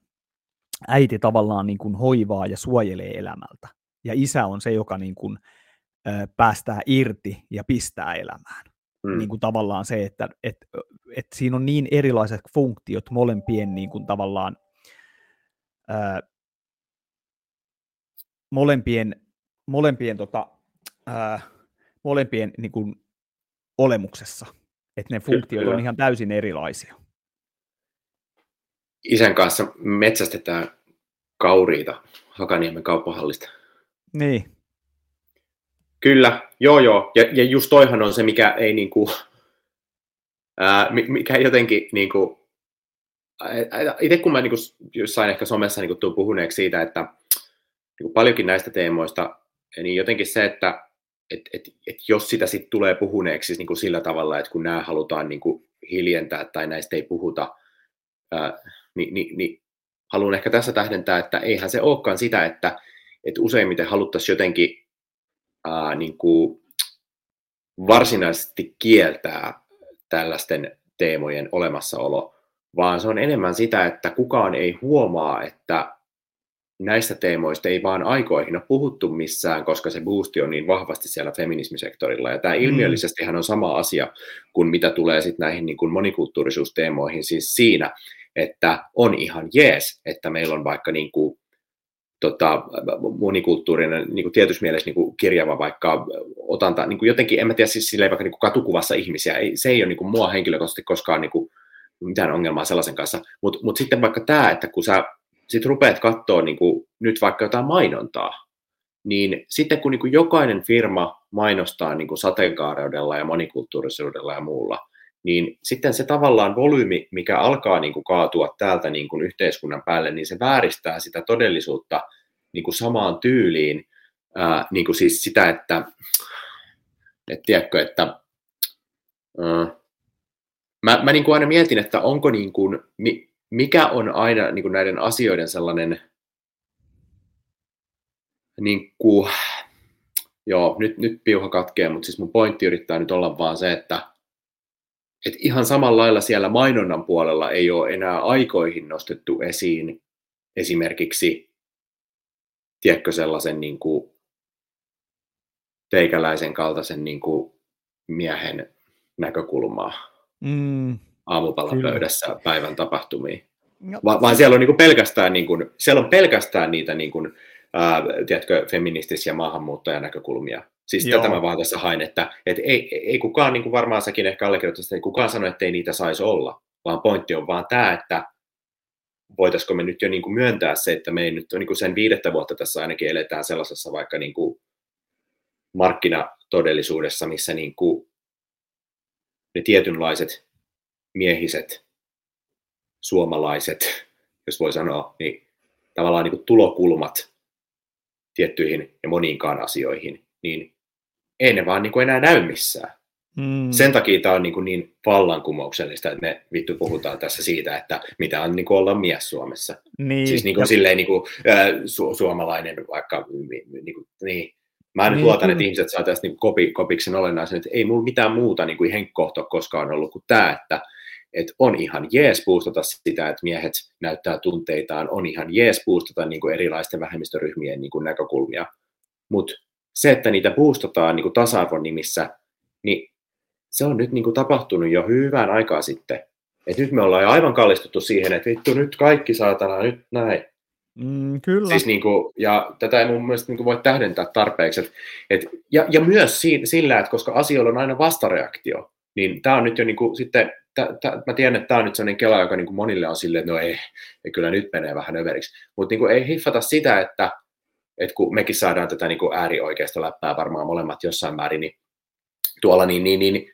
äiti tavallaan niin kuin hoivaa ja suojelee elämältä. Ja isä on se, joka niin kuin, ö, päästää irti ja pistää elämään. Mm. Niin kuin tavallaan se, että et, et siinä on niin erilaiset funktiot molempien niin kuin tavallaan ö, molempien, molempien, tota, ö, molempien niin kuin olemuksessa. Että ne funktiot Kyllä. on ihan täysin erilaisia. Isän kanssa metsästetään kauriita Hakaniemen kauppahallista. Niin. Kyllä, joo joo. Ja, ja just toihan on se, mikä ei niinku, ää, mikä jotenkin niinku, itse kun mä niinku, sain ehkä somessa niinku, tuun puhuneeksi siitä, että niinku, paljonkin näistä teemoista, niin jotenkin se, että et, et, et jos sitä sitten tulee puhuneeksi siis niinku sillä tavalla, että kun nämä halutaan niinku hiljentää tai näistä ei puhuta, ää, niin, niin, niin haluan ehkä tässä tähdentää, että eihän se olekaan sitä, että, että useimmiten haluttaisiin jotenkin ää, niin kuin varsinaisesti kieltää tällaisten teemojen olemassaolo, vaan se on enemmän sitä, että kukaan ei huomaa, että näistä teemoista ei vaan aikoihin ole puhuttu missään, koska se boosti on niin vahvasti siellä feminismisektorilla. Ja tämä mm. ilmiöllisestihän on sama asia kuin mitä tulee sitten näihin niin kuin monikulttuurisuusteemoihin, siis siinä, että on ihan jees, että meillä on vaikka niin kuin, tota, monikulttuurinen niin kuin tietyssä mielessä niin kuin kirjava vaikka otanta, niin kuin jotenkin, en mä tiedä, siis silleen vaikka niin kuin katukuvassa ihmisiä, ei, se ei ole niin kuin mua henkilökohtaisesti koskaan niin kuin, mitään ongelmaa sellaisen kanssa, mutta mut sitten vaikka tämä, että kun sä sit rupeat katsoa niin kuin, nyt vaikka jotain mainontaa, niin sitten kun niin kuin jokainen firma mainostaa niin kuin sateenkaareudella ja monikulttuurisuudella ja muulla, niin sitten se tavallaan volyymi, mikä alkaa niin kuin kaatua täältä niin kuin yhteiskunnan päälle, niin se vääristää sitä todellisuutta niin kuin samaan tyyliin, ää, niin kuin siis sitä, että et tiedätkö, että ää, mä, mä niin kuin aina mietin, että onko niin kuin, mikä on aina niin kuin näiden asioiden sellainen, niin kuin, joo, nyt, nyt piuha katkee, mutta siis mun pointti yrittää nyt olla vaan se, että et ihan samalla lailla siellä mainonnan puolella ei ole enää aikoihin nostettu esiin esimerkiksi, tiedätkö, sellaisen niin kuin teikäläisen kaltaisen niin kuin miehen näkökulmaa. Mm, aamupalapöydässä päivän tapahtumiin. No. Va- vaan siellä on niin pelkästään, niin kuin, siellä on pelkästään niitä niin kuin, ää, tiedätkö, feministisiä maahanmuuttajanäkökulmia Siis Joo. tätä mä vaan tässä hain, että, että ei, ei kukaan, niin kuin varmaan säkin ehkä allekirjoittaisi, ei kukaan sano, että ei niitä saisi olla, vaan pointti on vaan tämä, että voitaisiko me nyt jo niin kuin myöntää se, että me ei nyt niin kuin sen viidettä vuotta tässä ainakin eletään sellaisessa vaikka niin kuin markkinatodellisuudessa, missä niin kuin ne tietynlaiset miehiset, suomalaiset, jos voi sanoa, niin tavallaan niin kuin tulokulmat tiettyihin ja moniinkaan asioihin, niin ei ne vaan niin kuin enää näy missään. Mm. Sen takia tämä on niin, kuin niin vallankumouksellista, että me vittu puhutaan tässä siitä, että mitä on niin kuin olla mies Suomessa. Niin. Siis niin kuin, ja... silleen niin kuin, äh, su- suomalainen vaikka, niin, kuin, niin. Mä nyt niin, luotan, että ihmiset saa tästä niin kopi, kopiksen olennaisen, että ei mulla mitään muuta niin kuin henkkohto koskaan ollut kuin tämä, että että on ihan jees boostata sitä, että miehet näyttää tunteitaan, on ihan jees boostata niin kuin erilaisten vähemmistöryhmien niin kuin näkökulmia, mutta se, että niitä boostataan niin kuin tasa-arvon nimissä, niin se on nyt niin kuin tapahtunut jo hyvän aikaa sitten. Et nyt me ollaan jo aivan kallistuttu siihen, että vittu nyt kaikki saatana, nyt näin. Mm, kyllä. Siis niin kuin, ja tätä ei mun mielestä niin kuin voi tähdentää tarpeeksi. Et, et, ja, ja myös si, sillä, että koska asioilla on aina vastareaktio, niin tämä on nyt jo niin kuin, sitten, tä, mä tiedän, että tämä on nyt sellainen kela, joka niin monille on silleen, että no ei, ei kyllä nyt menee vähän överiksi. Mutta niin ei hiffata sitä, että että kun mekin saadaan tätä niin kuin äärioikeista läppää varmaan molemmat jossain määrin, niin tuolla, niin, niin, niin,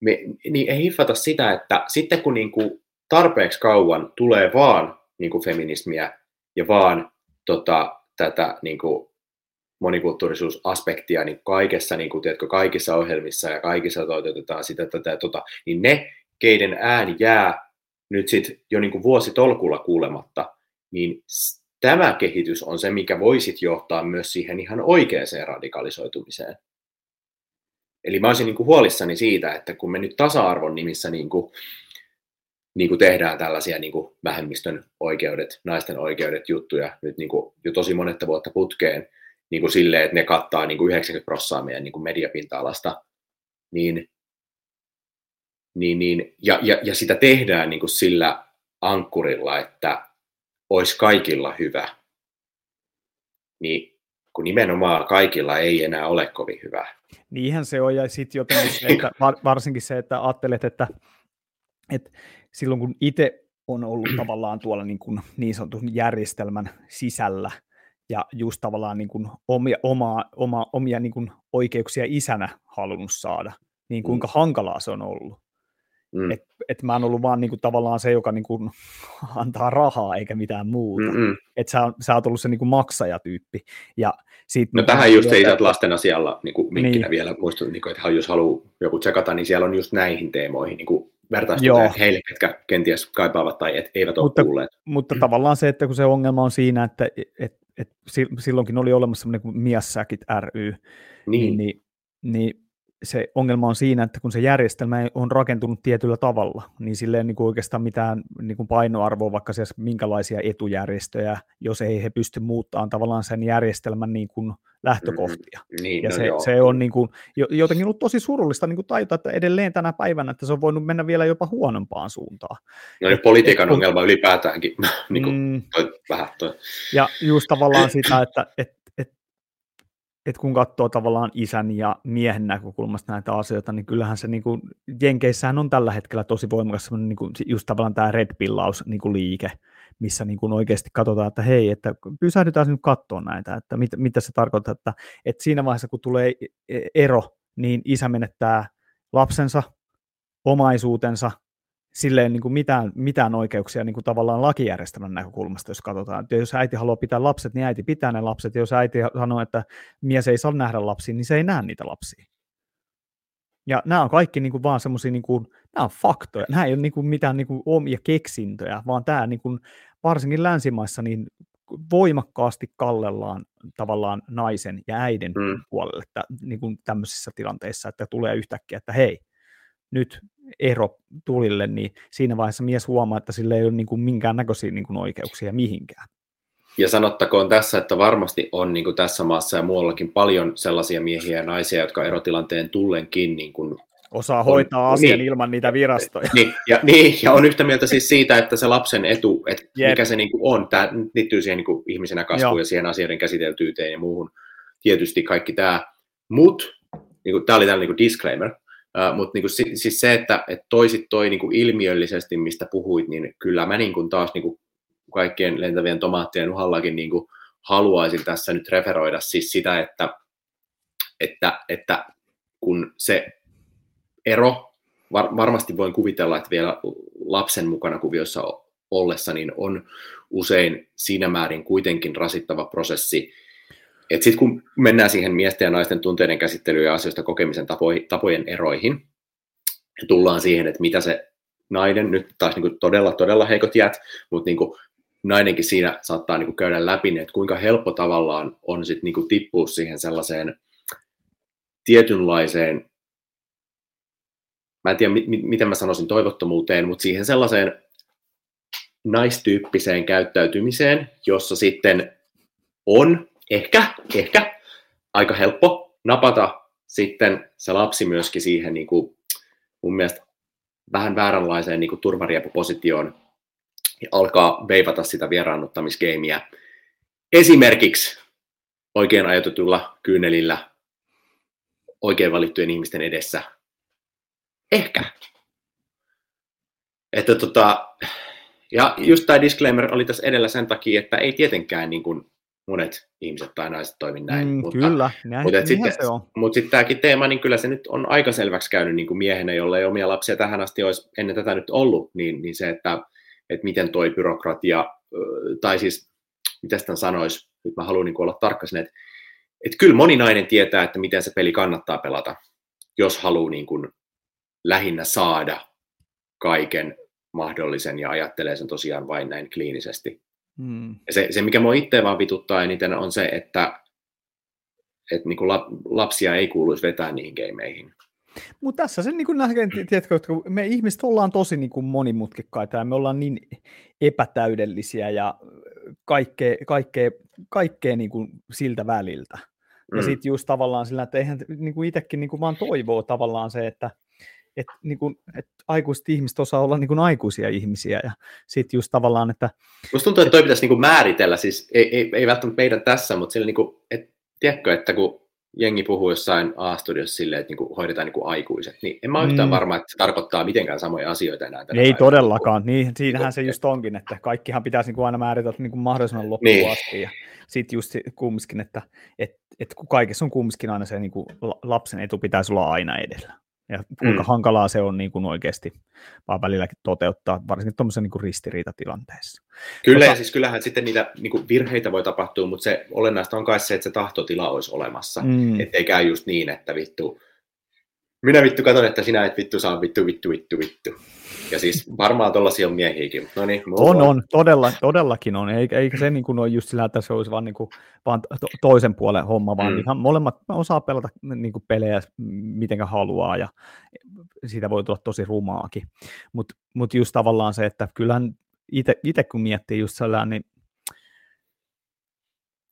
me, niin ei hiffata sitä, että sitten kun niin kuin tarpeeksi kauan tulee vaan niin kuin feminismiä ja vaan tota, tätä niin kuin monikulttuurisuusaspektia niin kaikessa, niin kuin, tiedätkö, kaikissa ohjelmissa ja kaikissa toteutetaan sitä, tätä ja tota, niin ne, keiden ääni jää nyt sit jo niin vuositolkulla kuulematta, niin tämä kehitys on se, mikä voisit johtaa myös siihen ihan oikeaan radikalisoitumiseen. Eli mä olisin niin kuin huolissani siitä, että kun me nyt tasa-arvon nimissä niin kuin, niin kuin tehdään tällaisia niin kuin vähemmistön oikeudet, naisten oikeudet juttuja nyt niin kuin jo tosi monetta vuotta putkeen, niin kuin silleen, että ne kattaa niin kuin 90 prosenttia meidän niin kuin mediapinta-alasta, niin, niin, niin, ja, ja, ja sitä tehdään niin kuin sillä ankkurilla, että olisi kaikilla hyvä, niin kun nimenomaan kaikilla ei enää ole kovin hyvä. Niinhän se on, ja sitten jotenkin se, että varsinkin se, että ajattelet, että, että silloin kun itse on ollut tavallaan tuolla niin, kuin niin sanotun järjestelmän sisällä, ja just tavallaan niin kuin omia, oma, oma, omia niin kuin oikeuksia isänä halunnut saada, niin kuinka mm. hankalaa se on ollut. Mm. Että et mä oon ollut vaan niinku tavallaan se, joka niinku *laughs* antaa rahaa eikä mitään muuta. Että sä, sä oot ollut se niinku maksajatyyppi. Ja sit, no tähän just ei että... lasten asialla niinku vinkkinä niin. vielä muistutun, niinku, että jos haluaa joku tsekata, niin siellä on just näihin teemoihin niinku vertaistuneet heille, ketkä kenties kaipaavat tai et, eivät mutta, ole kuulleet. Mutta mm. tavallaan se, että kun se ongelma on siinä, että et, et, silloinkin oli olemassa semmoinen kuin Miassäkit ry, niin, niin, niin, niin se ongelma on siinä, että kun se järjestelmä on rakentunut tietyllä tavalla, niin sille ei niin kuin oikeastaan mitään niin kuin painoarvoa, vaikka siis minkälaisia etujärjestöjä, jos ei he pysty muuttamaan tavallaan sen järjestelmän niin kuin lähtökohtia. Mm, niin, ja no se, joo. se on niin kuin, jotenkin ollut tosi surullista niin kuin tajuta, että edelleen tänä päivänä, että se on voinut mennä vielä jopa huonompaan suuntaan. No niin, politiikan et, ongelma ylipäätäänkin. *laughs* niin kuin, mm, toi, vähän toi. Ja just tavallaan sitä, että, että että kun katsoo tavallaan isän ja miehen näkökulmasta näitä asioita, niin kyllähän se niin kuin, Jenkeissähän on tällä hetkellä tosi voimakas niin kuin, just tavallaan tämä red pillaus niin kuin liike, missä niin kuin oikeasti katsotaan, että hei, että pysähdytään nyt katsoa näitä, että mit, mitä se tarkoittaa, että, että siinä vaiheessa kun tulee e, e, ero, niin isä menettää lapsensa, omaisuutensa, sille ei niin kuin mitään, mitään oikeuksia niin kuin tavallaan lakijärjestelmän näkökulmasta, jos katsotaan. Että jos äiti haluaa pitää lapset, niin äiti pitää ne lapset. Ja jos äiti sanoo, että mies ei saa nähdä lapsia, niin se ei näe niitä lapsia. Ja nämä on kaikki niin kuin vaan semmoisia, niin kuin, nämä on faktoja. Nämä ei ole niin kuin mitään niin kuin omia keksintöjä, vaan tämä niin kuin, varsinkin länsimaissa niin voimakkaasti kallellaan tavallaan naisen ja äidin mm. puolelle että, niin kuin tämmöisissä tilanteissa, että tulee yhtäkkiä, että hei, nyt ero tulille, niin siinä vaiheessa mies huomaa, että sillä ei ole niin kuin minkäännäköisiä niin kuin oikeuksia mihinkään. Ja sanottakoon tässä, että varmasti on niin kuin tässä maassa ja muuallakin paljon sellaisia miehiä ja naisia, jotka erotilanteen tullenkin niin kuin osaa hoitaa on, asian niin, ilman niitä virastoja. Niin ja, niin, ja on yhtä mieltä siis siitä, että se lapsen etu, että Jep. mikä se niin kuin on, tämä liittyy siihen niin kuin ihmisenä kasvuun Joo. ja siihen asioiden käsiteltyyteen ja muuhun. Tietysti kaikki tämä, mutta niin tämä oli tällainen niin disclaimer, Mutta niinku, siis se, että et toisit toi niinku ilmiöllisesti, mistä puhuit, niin kyllä mä niinku taas niinku kaikkien lentävien tomaattien uhallakin niinku haluaisin tässä nyt referoida siis sitä, että, että, että kun se ero, var, varmasti voin kuvitella, että vielä lapsen mukana kuviossa ollessa, niin on usein siinä määrin kuitenkin rasittava prosessi, sitten kun mennään siihen miesten ja naisten tunteiden käsittelyyn ja asioista kokemisen tapojen eroihin, ja tullaan siihen, että mitä se nainen, nyt taas niin kuin todella, todella heikot jät, mutta niin kuin nainenkin siinä saattaa niin kuin käydä läpi, että kuinka helppo tavallaan on sit niin kuin tippua siihen sellaiseen tietynlaiseen, mä en tiedä mi- miten mä sanoisin toivottomuuteen, mutta siihen sellaiseen naistyyppiseen käyttäytymiseen, jossa sitten on ehkä, ehkä aika helppo napata sitten se lapsi myöskin siihen niin kuin, mun mielestä vähän vääränlaiseen niin kuin turvariepupositioon ja alkaa veivata sitä vieraannuttamisgeimiä. Esimerkiksi oikein ajateltulla kyynelillä oikein valittujen ihmisten edessä. Ehkä. Että tota, ja just tämä disclaimer oli tässä edellä sen takia, että ei tietenkään niin kuin monet ihmiset tai naiset toimi näin. Mm, mutta, kyllä, näin, mutta sitten, se on. Mutta sitten tämäkin teema, niin kyllä se nyt on aika selväksi käynyt niin kuin miehenä, jolle ei omia lapsia tähän asti olisi ennen tätä nyt ollut, niin, niin se, että, että miten toi byrokratia, tai siis, mitä sitä sanoisi, nyt mä haluan niin olla tarkka että et kyllä moni nainen tietää, että miten se peli kannattaa pelata, jos haluaa niin kuin lähinnä saada kaiken mahdollisen ja ajattelee sen tosiaan vain näin kliinisesti. Ja se, se, mikä mua itse vaan vituttaa eniten, on se, että, että niin kuin lapsia ei kuuluisi vetää niihin gameihin. Mutta tässä se niin näkee, tiedätkö, että me ihmiset ollaan tosi niin kuin monimutkikkaita ja me ollaan niin epätäydellisiä ja kaikkea, kaikkea, kaikkea niin kuin siltä väliltä. Ja mm. sitten just tavallaan sillä, että eihän niin kuin itsekin niin kuin vaan toivoo tavallaan se, että että niin kuin, että aikuiset ihmiset osaa olla niin kuin aikuisia ihmisiä ja sitten just tavallaan, että... Musta tuntuu, että toi pitäisi niin kuin määritellä, siis ei, ei, ei välttämättä meidän tässä, mutta sillä niin kuin, että tiedätkö, että kun jengi puhuu jossain A-studiossa silleen, että niinku hoidetaan niinku aikuiset, niin en mä ole yhtään mm. varma, että se tarkoittaa mitenkään samoja asioita enää. Ei päivänä. todellakaan, niin, siinähän se just onkin, että kaikkihan pitäisi niinku aina määritellä niinku mahdollisimman loppuun niin. asti, ja sitten just kumminkin, että et, et kun kaikessa on kumminkin aina se niinku lapsen etu pitäisi olla aina edellä ja kuinka mm. hankalaa se on niin kuin oikeasti vaan välilläkin toteuttaa, varsinkin tuommoisessa niin ristiriitatilanteessa. Kyllä, Mutta, ja siis kyllähän sitten niitä niin kuin virheitä voi tapahtua, mutta se olennaista on kai se, että se tahtotila olisi olemassa, mm. ettei käy just niin, että vittu, minä vittu katon, että sinä et vittu saa vittu, vittu, vittu, vittu. Ja siis varmaan tuollaisia on miehiäkin. No niin, on, on, on, todella, todellakin on. Eikä, eikä se niin kuin ole just sillä, että se olisi vaan, niin kuin, vaan to, toisen puolen homma, vaan mm. ihan molemmat osaa pelata niin kuin pelejä mitenkä haluaa ja siitä voi tulla tosi rumaakin. Mutta mut just tavallaan se, että kyllähän itse kun miettii just sellainen, niin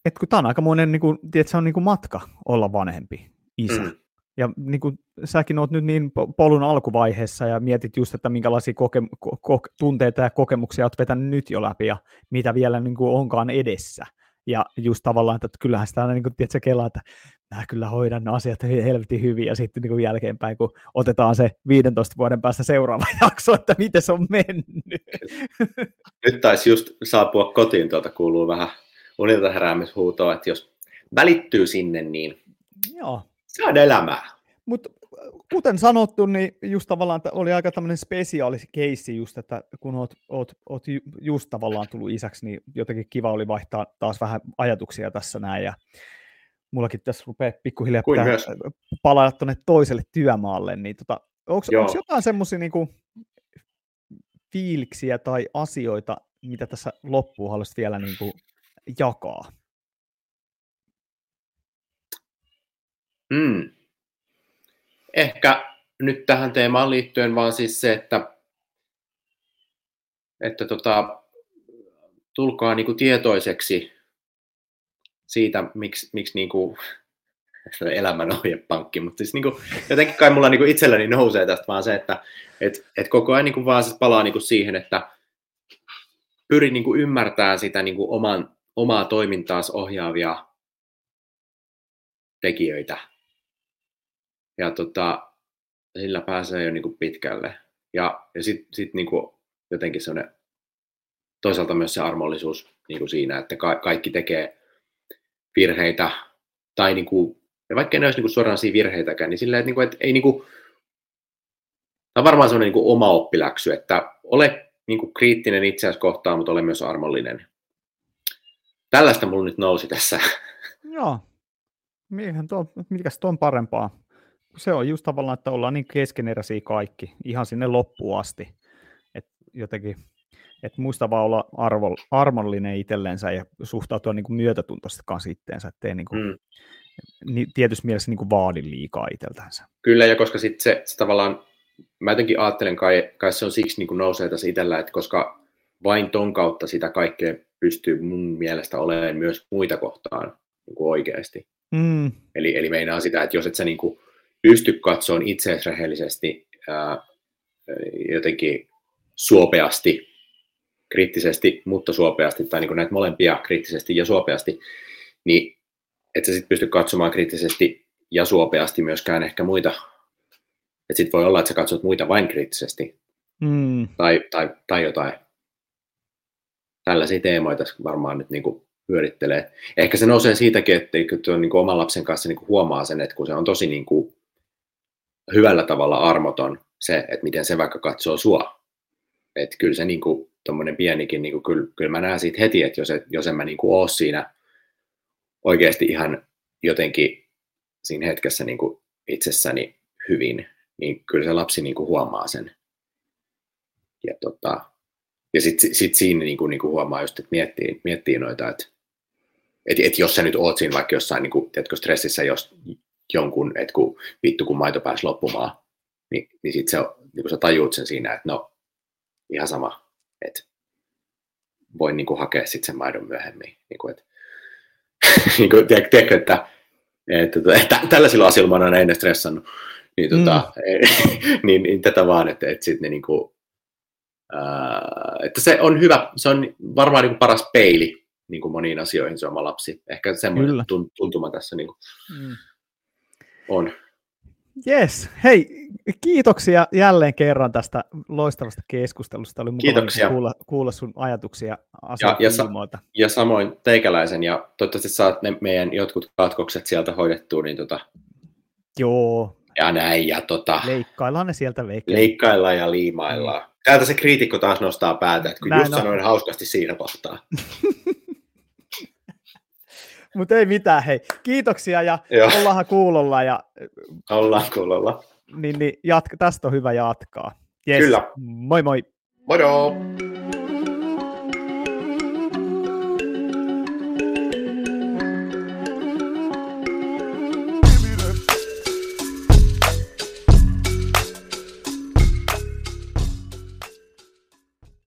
että kun tämä on aikamoinen, niin kuin, tiedät, se on niin kuin matka olla vanhempi isä. Mm. Ja niin kuin säkin oot nyt niin polun alkuvaiheessa ja mietit just, että minkälaisia koke- ko- tunteita ja kokemuksia oot vetänyt nyt jo läpi ja mitä vielä niin kuin onkaan edessä. Ja just tavallaan, että kyllähän sitä aina niin kuin, tiedätkö, kelaa, että mä kyllä hoidan ne asiat helvetin hyvin ja sitten niin kuin jälkeenpäin, kun otetaan se 15 vuoden päästä seuraava *laughs* jakso, että miten se on mennyt. *laughs* Nyt taisi just saapua kotiin, tuolta kuuluu vähän unilta heräämishuutoa, että jos välittyy sinne, niin Joo. On elämää. Mutta kuten sanottu, niin just tavallaan oli aika tämmöinen spesiaali keissi just, että kun oot, oot, oot just tavallaan tullut isäksi, niin jotenkin kiva oli vaihtaa taas vähän ajatuksia tässä näin ja mullakin tässä rupeaa pikkuhiljaa palaa tuonne toiselle työmaalle, niin tota, onko jotain semmoisia niinku fiiliksiä tai asioita, mitä tässä loppuun haluaisit vielä niinku jakaa? Mm. Ehkä nyt tähän teemaan liittyen vaan siis se, että, että tota, tulkaa niinku tietoiseksi siitä, miksi, miksi niinku, *laughs* elämän ohjepankki, mutta siis niinku, jotenkin kai mulla niinku itselläni nousee tästä vaan se, että et, et koko ajan niinku vaan siis palaa niinku siihen, että pyrin niinku ymmärtämään sitä niinku oman, omaa toimintaas ohjaavia tekijöitä ja tota, sillä pääsee jo niin kuin pitkälle. Ja, ja sitten sit niin jotenkin sellainen, toisaalta myös se armollisuus niin kuin siinä, että ka- kaikki tekee virheitä, tai niin kuin, ja vaikka ne olisi niin kuin suoranaisia virheitäkään, niin sillä, että, niin kuin, että ei niin kuin, tämä on varmaan sellainen niin oma oppiläksy, että ole niin kuin kriittinen itseäsi kohtaan, mutta ole myös armollinen. Tällaista mulla nyt nousi tässä. Joo. Mikäs tuo on parempaa? Se on just tavallaan, että ollaan niin keskeneräisiä kaikki, ihan sinne loppuun asti. Et jotenkin, että muista vaan olla arvo, armollinen itsellensä ja suhtautua niin kuin myötätuntoisesti kanssa itteensä, ettei niin kuin, mm. niin, tietysti mielessä niin kuin vaadi liikaa itseltänsä. Kyllä, ja koska sitten se, se tavallaan, mä jotenkin ajattelen, kai, kai se on siksi niin kuin nousee tässä itsellä, että koska vain ton kautta sitä kaikkea pystyy mun mielestä olemaan myös muita kohtaan niin kuin oikeasti. Mm. Eli, eli meinaa sitä, että jos et sä niin kuin pysty katsoa itseäsi rehellisesti ää, jotenkin suopeasti, kriittisesti, mutta suopeasti, tai niin kuin näitä molempia kriittisesti ja suopeasti, niin et sä sitten pysty katsomaan kriittisesti ja suopeasti myöskään ehkä muita. Että sitten voi olla, että sä katsot muita vain kriittisesti. Mm. Tai, tai, tai jotain. Tällaisia teemoita varmaan nyt niin kuin pyörittelee. Ehkä se nousee siitäkin, että tuon niin oman lapsen kanssa niin kuin huomaa sen, että kun se on tosi niin kuin hyvällä tavalla armoton se, että miten se vaikka katsoo sua. Että kyllä se niin kuin, pienikin, niin kuin, kyllä, kyllä mä näen siitä heti, että jos, jos en mä niin kuin ole siinä oikeasti ihan jotenkin siinä hetkessä niin kuin itsessäni hyvin, niin kyllä se lapsi niin kuin huomaa sen. Ja, tota, ja sitten sit siinä niin kuin, niin kuin huomaa just, että miettii, miettii noita, että et, et jos sä nyt oot siinä vaikka jossain niin kuin, stressissä jos jonkun, että kun vittu kun maito pääsi loppumaan, niin, niin sitten se, niin kuin sä tajuut sen siinä, että no ihan sama, että voin niin kuin hakea sitten sen maidon myöhemmin. Niin kuin, että, *laughs* niin kuin, tiedätkö, että, että, että, että tällaisilla asioilla mä oon aina stressannut. Niin, tota, mm. *laughs* niin, niin, tätä vaan, että, että sitten ne niin kuin, ää, että se on hyvä, se on varmaan niin kuin paras peili niin kuin moniin asioihin se oma lapsi. Ehkä semmoinen Kyllä. tuntuma tässä niin kuin mm. On. Yes, hei, kiitoksia jälleen kerran tästä loistavasta keskustelusta. Oli mukava kuulla, kuulla sun ajatuksia ja, ja, sa- ja samoin teikäläisen, ja toivottavasti saat ne meidän jotkut katkokset sieltä hoidettua, niin tota... Joo. Ja näin, ja tota... Leikkaillaan ne sieltä veke. Leikkaillaan ja liimaillaan. Mm. Täältä se kriitikko taas nostaa päätä, että kun Näin just on. sanoin hauskasti siinä kohtaa. *laughs* Mutta ei mitään, hei. Kiitoksia ja Joo. ollaan kuulolla. Ja, ollaan kuulolla. Niin, niin jatka, tästä on hyvä jatkaa. Yes. Kyllä. Moi moi. Moro.